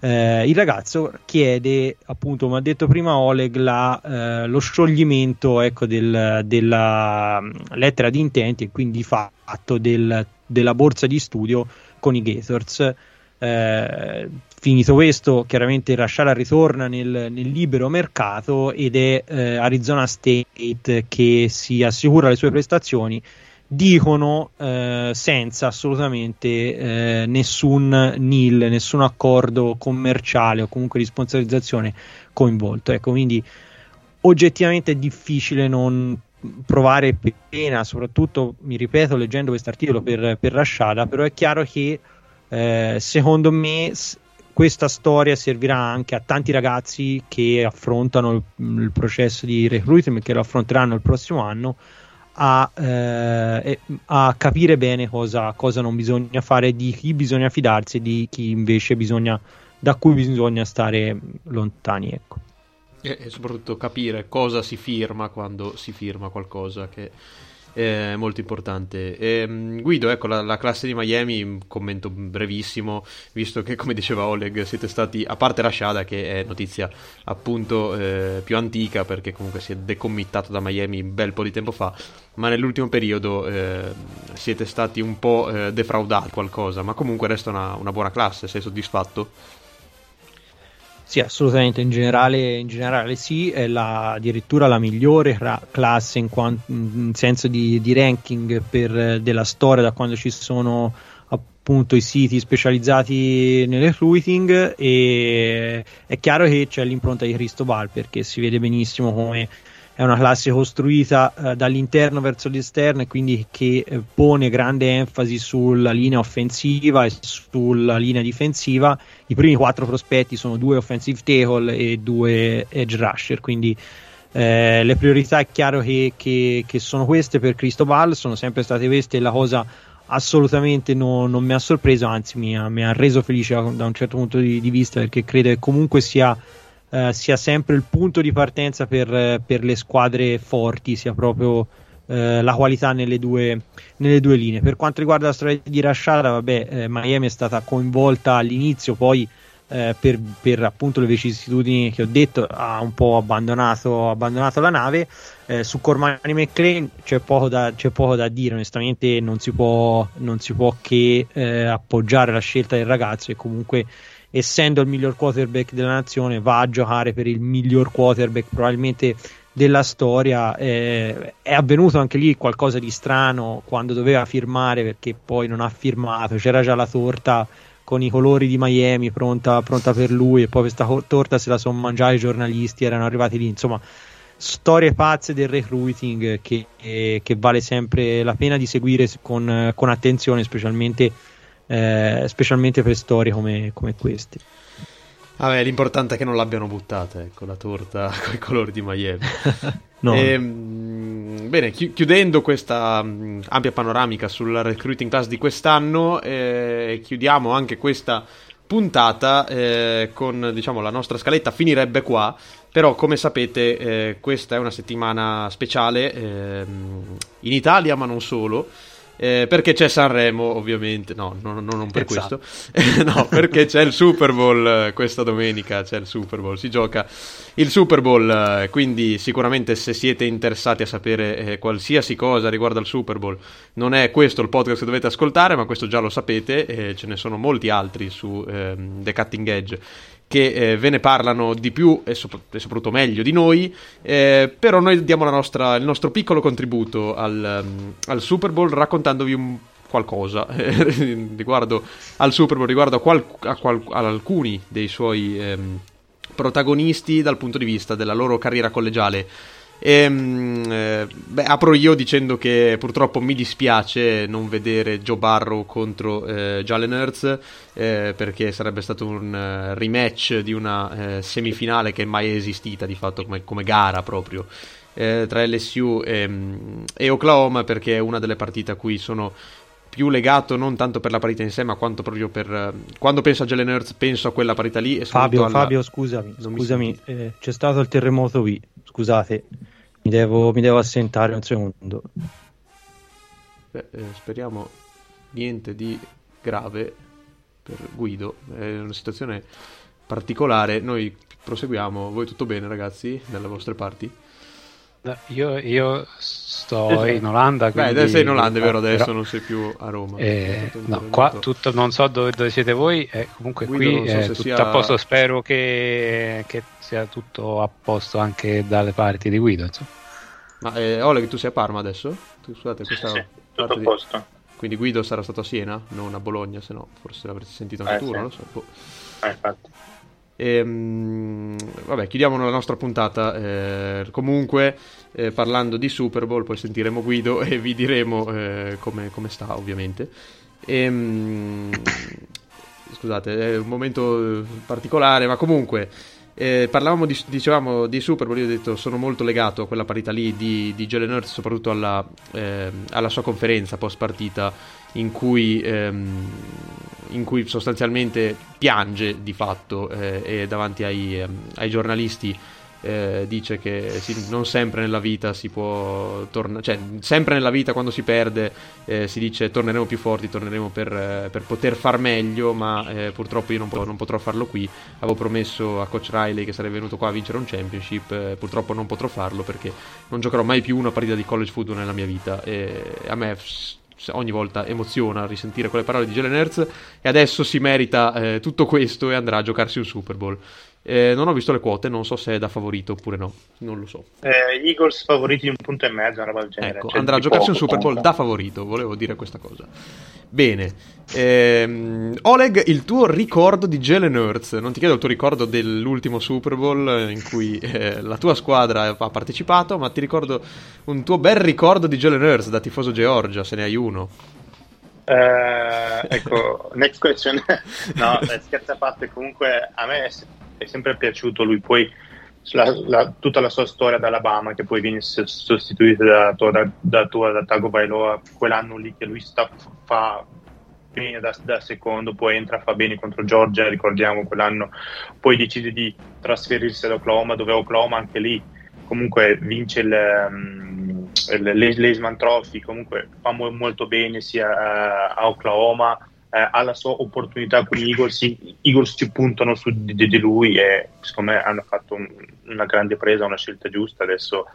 eh, il ragazzo chiede, appunto, come ha detto prima Oleg, la, eh, lo scioglimento ecco, del, della mm, lettera di intenti e quindi fatto del, della borsa di studio con i Gators. Eh, finito questo, chiaramente Rashara ritorna nel, nel, libero mercato ed è eh, Arizona State che si assicura le sue prestazioni dicono eh, senza assolutamente eh, nessun NIL, nessun accordo commerciale o comunque di sponsorizzazione coinvolto. Ecco, quindi oggettivamente è difficile non provare pena, soprattutto mi ripeto leggendo questo articolo per, per Rashada, però è chiaro che eh, secondo me questa storia servirà anche a tanti ragazzi che affrontano il, il processo di recruitment, che lo affronteranno il prossimo anno a, eh, a capire bene cosa, cosa, non bisogna fare, di chi bisogna fidarsi e di chi invece bisogna, da cui bisogna stare lontani. Ecco. E, e soprattutto capire cosa si firma quando si firma qualcosa che è molto importante. E, ehm, Guido, ecco la, la, classe di Miami, un commento brevissimo, visto che come diceva Oleg siete stati, a parte la Shada che è notizia appunto eh, più antica perché comunque si è decommittato da Miami un bel po' di tempo fa, ma nell'ultimo periodo eh, siete stati un po' eh, defraudati qualcosa, ma comunque resta una, una buona classe, sei soddisfatto? Sì, assolutamente, in generale, in generale sì, è la, addirittura la migliore ra- classe in, quanto, in senso di, di ranking per, della storia da quando ci sono appunto i siti specializzati nel recruiting e è chiaro che c'è l'impronta di Cristobal perché si vede benissimo come è una classe costruita eh, dall'interno verso l'esterno e quindi che eh, pone grande enfasi sulla linea offensiva e sulla linea difensiva. I primi quattro prospetti sono due offensive tackle e due edge rusher, quindi eh, le priorità è chiaro che, che, che, sono queste per Cristobal, sono sempre state queste e la cosa assolutamente no, non mi ha sorpreso, anzi mi ha, mi ha, reso felice da un certo punto di, di vista perché credo che comunque sia eh, sia sempre il punto di partenza per, per le squadre forti, sia proprio eh, la qualità nelle due, nelle due, linee. Per quanto riguarda la storia di Rashada, vabbè, eh, Miami è stata coinvolta all'inizio, poi eh, per, per, appunto le vicissitudini che ho detto ha un po' abbandonato, abbandonato la nave. Eh, su Cormani McLean c'è poco, da, c'è poco, da, dire, onestamente non si può, non si può che appoggiare la scelta del ragazzo e comunque essendo il miglior quarterback della nazione, va a giocare per il miglior quarterback probabilmente della storia. Eh, è avvenuto anche lì qualcosa di strano quando doveva firmare perché poi non ha firmato, c'era già la torta con i colori di Miami pronta, pronta per lui e poi questa torta se la sono mangiata i giornalisti, erano arrivati lì, insomma storie pazze del recruiting che, eh, che vale sempre la pena di seguire con, con attenzione, specialmente eh, specialmente per storie come, come queste. Vabbè, l'importante è che non l'abbiano buttata, ecco, la torta con i colori di Miami. no. e, ehm, bene, chi- chiudendo questa mh, ampia panoramica sulla recruiting class di quest'anno, eh, chiudiamo anche questa puntata eh, con diciamo la nostra scaletta finirebbe qua però come sapete eh, questa è una settimana speciale ehm, in Italia ma non solo eh, perché c'è Sanremo, ovviamente. No, no, no non per esatto. questo. no, perché c'è il Super Bowl eh, questa domenica. C'è il Super Bowl. Si gioca il Super Bowl. Eh, quindi, sicuramente, se siete interessati a sapere eh, qualsiasi cosa riguardo al Super Bowl, non è questo il podcast che dovete ascoltare, ma questo già lo sapete. Eh, ce ne sono molti altri su ehm, The Cutting Edge che eh, ve ne parlano di più e, sop- e soprattutto meglio di noi, eh, però noi diamo nostra, il nostro piccolo contributo al, um, al Super Bowl raccontandovi un qualcosa riguardo al Super Bowl, riguardo a, qual- a, qual- a alcuni dei suoi ehm, protagonisti dal punto di vista della loro carriera collegiale. E, ehm, eh, beh, apro io dicendo che purtroppo mi dispiace non vedere Joe Barrow contro eh, Jalen Hurts eh, perché sarebbe stato un uh, rematch di una uh, semifinale che mai è esistita di fatto come, come gara proprio. Eh, tra LSU e, e, Oklahoma perché è una delle partite a cui sono più legato non tanto per la partita in sé ma quanto proprio per quando penso a Jalen Hurts penso a quella partita lì Fabio, alla... Fabio scusami, scusami eh, c'è stato il terremoto qui scusate, mi devo, mi devo assentare un secondo. Beh, eh, speriamo niente di grave per Guido, è una situazione particolare. Noi proseguiamo, voi tutto bene ragazzi, nelle vostre parti? Io, io sto in Olanda. Quindi... Beh, sei in Olanda, è vero, adesso però... non sei più a Roma. Eh, no, qua tutto, non so dove, dove siete voi, eh, comunque Guido, qui so è tutto sia... a posto, spero che, che, sia tutto a posto anche dalle parti di Guido. Insomma. Ma eh, Oleg, tu sei a Parma adesso? Scusate, questa sì, sì, tutto a posto. Di... Quindi Guido sarà stato a Siena, non a Bologna, se no forse l'avresti sentito anche eh, tu, sì. non lo so. Boh. Eh, infatti. Ehm, vabbè, chiudiamo la nostra puntata. Eh, comunque, eh, parlando di Super Bowl, poi sentiremo Guido e vi diremo eh, come, come, sta, ovviamente. Ehm, scusate, è un momento particolare, ma comunque. Eh, parlavamo di, dicevamo di Super Bowl, io ho detto sono molto legato a quella parità lì di, di Jalen Hurts, soprattutto alla, eh, alla, sua conferenza post partita in cui ehm, in cui sostanzialmente piange di fatto eh, e davanti ai, eh, ai giornalisti eh, dice che sì, non sempre nella vita si può tornare, cioè sempre nella vita quando si perde eh, si dice torneremo più forti, torneremo per, eh, per poter far meglio, ma eh, purtroppo io non, po- non, potrò farlo qui. Avevo promesso a Coach Riley che sarei venuto qua a vincere un championship, eh, purtroppo non potrò farlo perché non giocherò mai più una partita di college football nella mia vita. E a me ogni volta emoziona risentire quelle parole di Jalen Hurts e adesso si merita eh, tutto questo e andrà a giocarsi un Super Bowl. Eh, non ho visto le quote, non so se è da favorito oppure no, non lo so. Eh, Eagles favoriti di un punto e mezzo, una roba del genere. Ecco, Cioè, andrà a giocarsi un poco, Super Bowl da favorito, volevo dire questa cosa. Bene, Ehm, Oleg, il tuo ricordo di Jalen Hurts, non ti chiedo il tuo ricordo dell'ultimo Super Bowl eh, in cui eh, la tua squadra ha partecipato, ma ti ricordo un tuo bel ricordo di Jalen Hurts da tifoso Georgia, se ne hai uno. Eh, ecco, next question. no, scherzi a parte, comunque a me è, sempre piaciuto lui, poi la- la- tutta la sua storia d'Alabama che poi viene sostituita da, da, da, tua- da Tago Bailoa, quell'anno lì che lui sta, fa bene da, da secondo, poi entra, fa bene contro Georgia, ricordiamo quell'anno, poi decide di trasferirsi ad Oklahoma, dove Oklahoma anche lì comunque vince il, um, l'Eisman Trophy, comunque fa mo- molto bene sia a Oklahoma, eh, ha la sua opportunità con gli Eagles, i Eagles ci puntano su di, di lui e secondo me hanno fatto un- una grande presa, una scelta giusta, adesso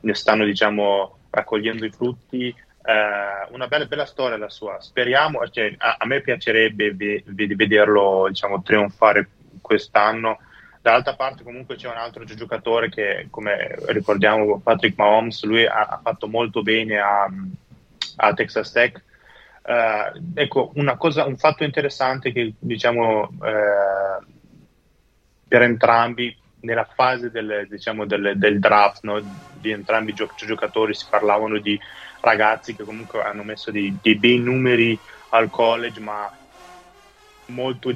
ne stanno diciamo raccogliendo i frutti. Eh, una bella, bella storia la sua, speriamo, cioè, a, a me piacerebbe ve- ve- vederlo diciamo, trionfare quest'anno. Dall'altra parte comunque c'è un altro gio- giocatore che, come ricordiamo, Patrick Mahomes, lui ha, ha fatto molto bene a, a Texas Tech. Eh, ecco, cosa, un fatto interessante che diciamo eh, per entrambi nella fase del, diciamo, del, del draft no, di entrambi i gio- giocatori si parlavano di ragazzi che comunque hanno messo dei, dei bei numeri al college ma molto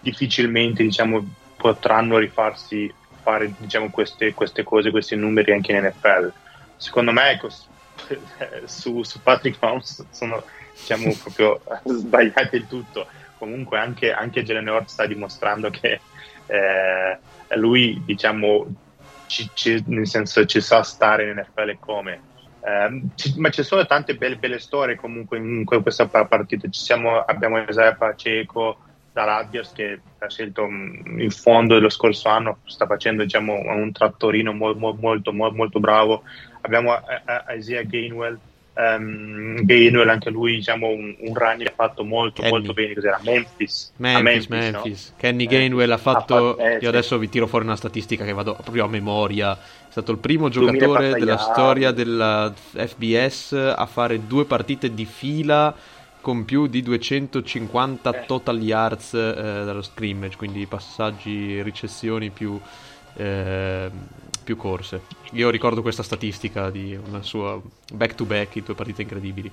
difficilmente diciamo, potranno rifarsi fare diciamo, queste, queste cose, questi numeri anche in NFL. Secondo me ecco, su, su Patrick Mahomes sono diciamo, proprio sbagliate il tutto. Comunque anche, anche Jalen Hurts sta dimostrando che eh, lui diciamo ci, ci- nel senso ci sa stare in NFL come Eh, ci- ma ci sono tante belle, belle storie comunque in que- questa pa- partita ci siamo, abbiamo Isaiah Paceco da Rutgers che ha scelto mm, in fondo dello scorso anno sta facendo diciamo un trattorino mo- mo- molto, mo- molto bravo abbiamo eh, eh, Isaiah Gainwell ehm, Gainwell anche lui diciamo un, un run che ha fatto molto Kenny. molto bene cos'era Memphis Memphis, no? Memphis. Kenny Eh, Gainwell ha fatto. eh, io adesso vi tiro fuori una statistica che vado proprio a memoria. È stato il primo 2000 giocatore della storia della FBS a fare due partite di fila con più di 250 Eh. total yards eh, dallo scrimmage, quindi passaggi, ricessioni più, eh, più corse. Io ricordo questa statistica di una sua back to back in due partite incredibili.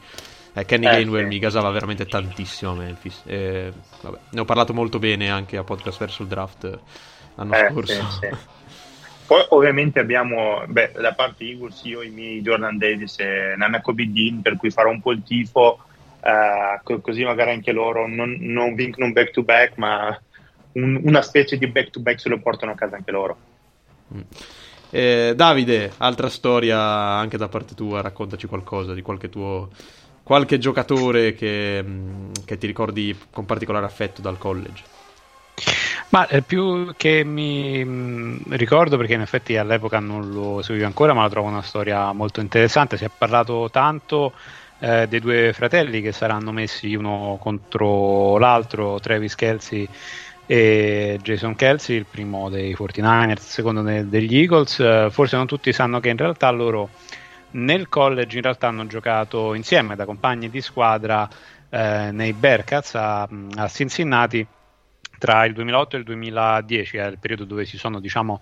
Eh, Kenny Eh, Gainwell sì. mi gasava veramente tantissimo a Memphis. E, vabbè, ne ho parlato molto bene anche a podcast verso il draft l'anno Eh, scorso. sì, sì. Poi ovviamente abbiamo, beh, da parte Eagles io i miei Jordan Davis e Nana Dean, per cui farò un po' il tifo, eh, co- così magari anche loro non, non vincono un back to back, ma un- una specie di back to back se lo portano a casa anche loro. Eh, Davide, altra storia anche da parte tua, raccontaci qualcosa di qualche tuo qualche giocatore che, mh, che ti ricordi con particolare affetto dal college. Ma eh, più che mi mh, ricordo, perché in effetti all'epoca non lo seguivo ancora, ma la trovo una storia molto interessante. Si è parlato tanto eh, dei due fratelli che saranno messi uno contro l'altro, Travis Kelsey e Jason Kelsey, il primo dei 49ers, il secondo de- degli Eagles. Forse non tutti sanno che in realtà loro nel college in realtà hanno giocato insieme da compagni di squadra eh, nei Bearcats a, a Cincinnati tra il 2008 e il 2010 è il periodo dove si sono diciamo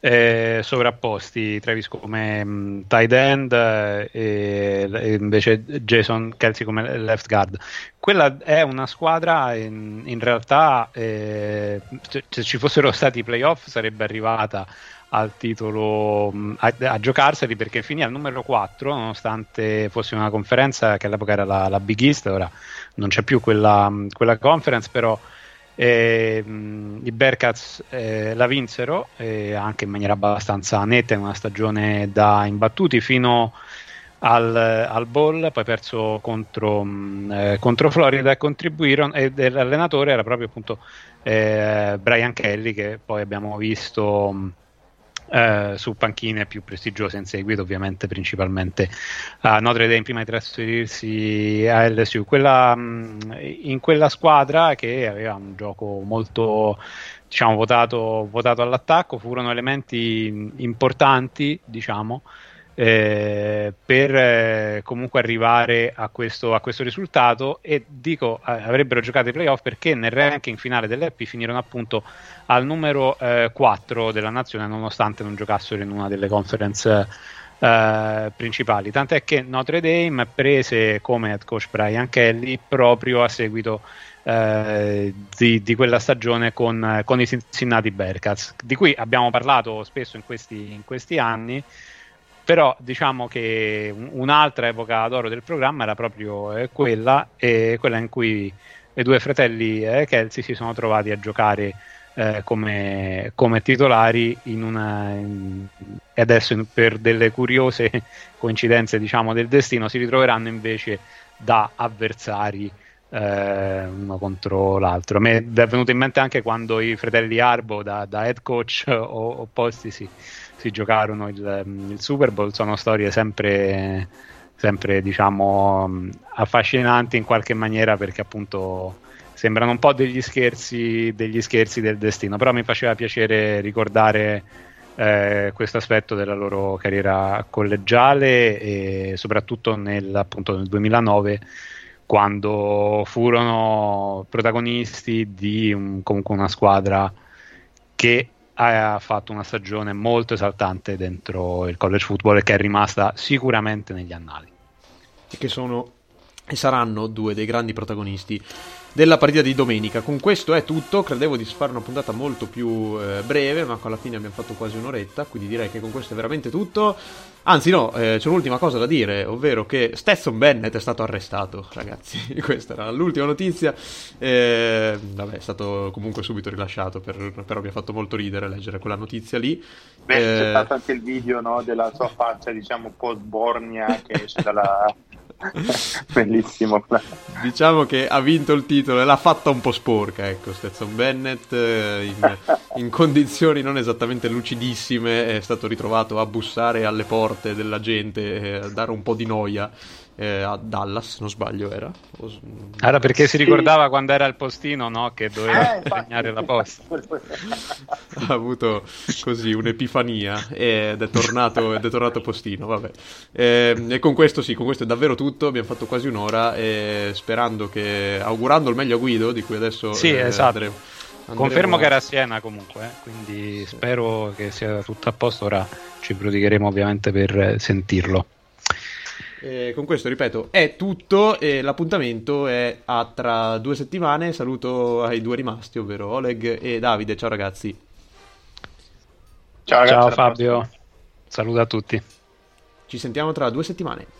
eh, sovrapposti Travis come mh, tight end eh, e, invece Jason Kelsey come left guard. Quella è una squadra in, in realtà eh, se, se ci fossero stati i playoff sarebbe arrivata al titolo mh, a, a giocarseli perché finì al numero 4 nonostante fosse una conferenza che all'epoca era la, la Big East ora non c'è più quella, quella conference però eh, mh, i Bearcats eh, la vinsero eh, anche in maniera abbastanza netta in una stagione da imbattuti fino al, al ball, poi perso contro, mh, eh, contro Florida e contribuirono e l'allenatore era proprio appunto eh, Brian Kelly che poi abbiamo visto mh, eh, su panchine più prestigiose in seguito, ovviamente principalmente a Notre Dame prima di trasferirsi a LSU. Quella, in quella squadra che aveva un gioco molto diciamo, votato, votato all'attacco furono elementi importanti, diciamo, eh, per eh, comunque arrivare a questo, a questo, risultato e dico eh, avrebbero giocato i playoff perché nel ranking finale dell'EPI finirono appunto al numero 4 eh, della nazione nonostante non giocassero in una delle conference eh, principali. Tant'è che Notre Dame prese come head coach Brian Kelly proprio a seguito eh, di, di, quella stagione con, con, i Cincinnati Bearcats di cui abbiamo parlato spesso in questi, in questi anni però diciamo che un'altra epoca d'oro del programma era proprio eh, quella, e quella in cui i due fratelli eh, Kelsey si sono trovati a giocare eh, come, come, titolari in una, in, e adesso in, per delle curiose coincidenze diciamo, del destino si ritroveranno invece da avversari eh, uno contro l'altro. Mi è venuto in mente anche quando i fratelli Arbo da, da head coach opposti si, si giocarono il, il, Super Bowl sono storie sempre, sempre diciamo affascinanti in qualche maniera perché appunto sembrano un po' degli scherzi, degli scherzi del destino. Però mi faceva piacere ricordare eh, questo aspetto della loro carriera collegiale e soprattutto nel, appunto, nel 2009 quando furono protagonisti di un, comunque una squadra che ha fatto una stagione molto esaltante dentro il college football e che è rimasta sicuramente negli annali. Che sono e saranno due dei grandi protagonisti della partita di domenica. Con questo è tutto, credevo di fare una puntata molto più eh, breve, ma alla fine abbiamo fatto quasi un'oretta, quindi direi che con questo è veramente tutto. Anzi no, eh, c'è un'ultima cosa da dire, ovvero che Stetson Bennett è stato arrestato, ragazzi. Questa era l'ultima notizia. Eh, vabbè, è stato comunque subito rilasciato, per, però mi ha fatto molto ridere leggere quella notizia lì. Beh, c'è eh, stato anche il video no, della sua faccia, diciamo, post-Bornia che esce dalla Bellissimo. Diciamo che ha vinto il titolo e l'ha fatta un po' sporca, ecco, Stetson Bennett eh, in, in, condizioni non esattamente lucidissime è stato ritrovato a bussare alle porte della gente, eh, a dare un po' di noia eh, a Dallas, se non sbaglio era. Era perché si ricordava quando era al postino no? che doveva eh, segnare la posta. ha avuto così un'epifania ed è tornato, ed è tornato postino. Vabbè. E, ehm, e, con questo sì, con questo è davvero tutto. Abbiamo fatto quasi un'ora e sperando che, augurando il meglio a Guido, di cui adesso sì, eh, esatto. andremo. Andremo Confermo che era a Siena comunque, eh? quindi spero che sia tutto a posto. Ora ci prodigheremo ovviamente per sentirlo. Eh, con questo, ripeto, è tutto. E l'appuntamento è a tra due settimane. Saluto ai due rimasti, ovvero Oleg e Davide. Ciao ragazzi. Ciao, ragazzi, Ciao Fabio. Saluto a tutti. Ci sentiamo tra due settimane.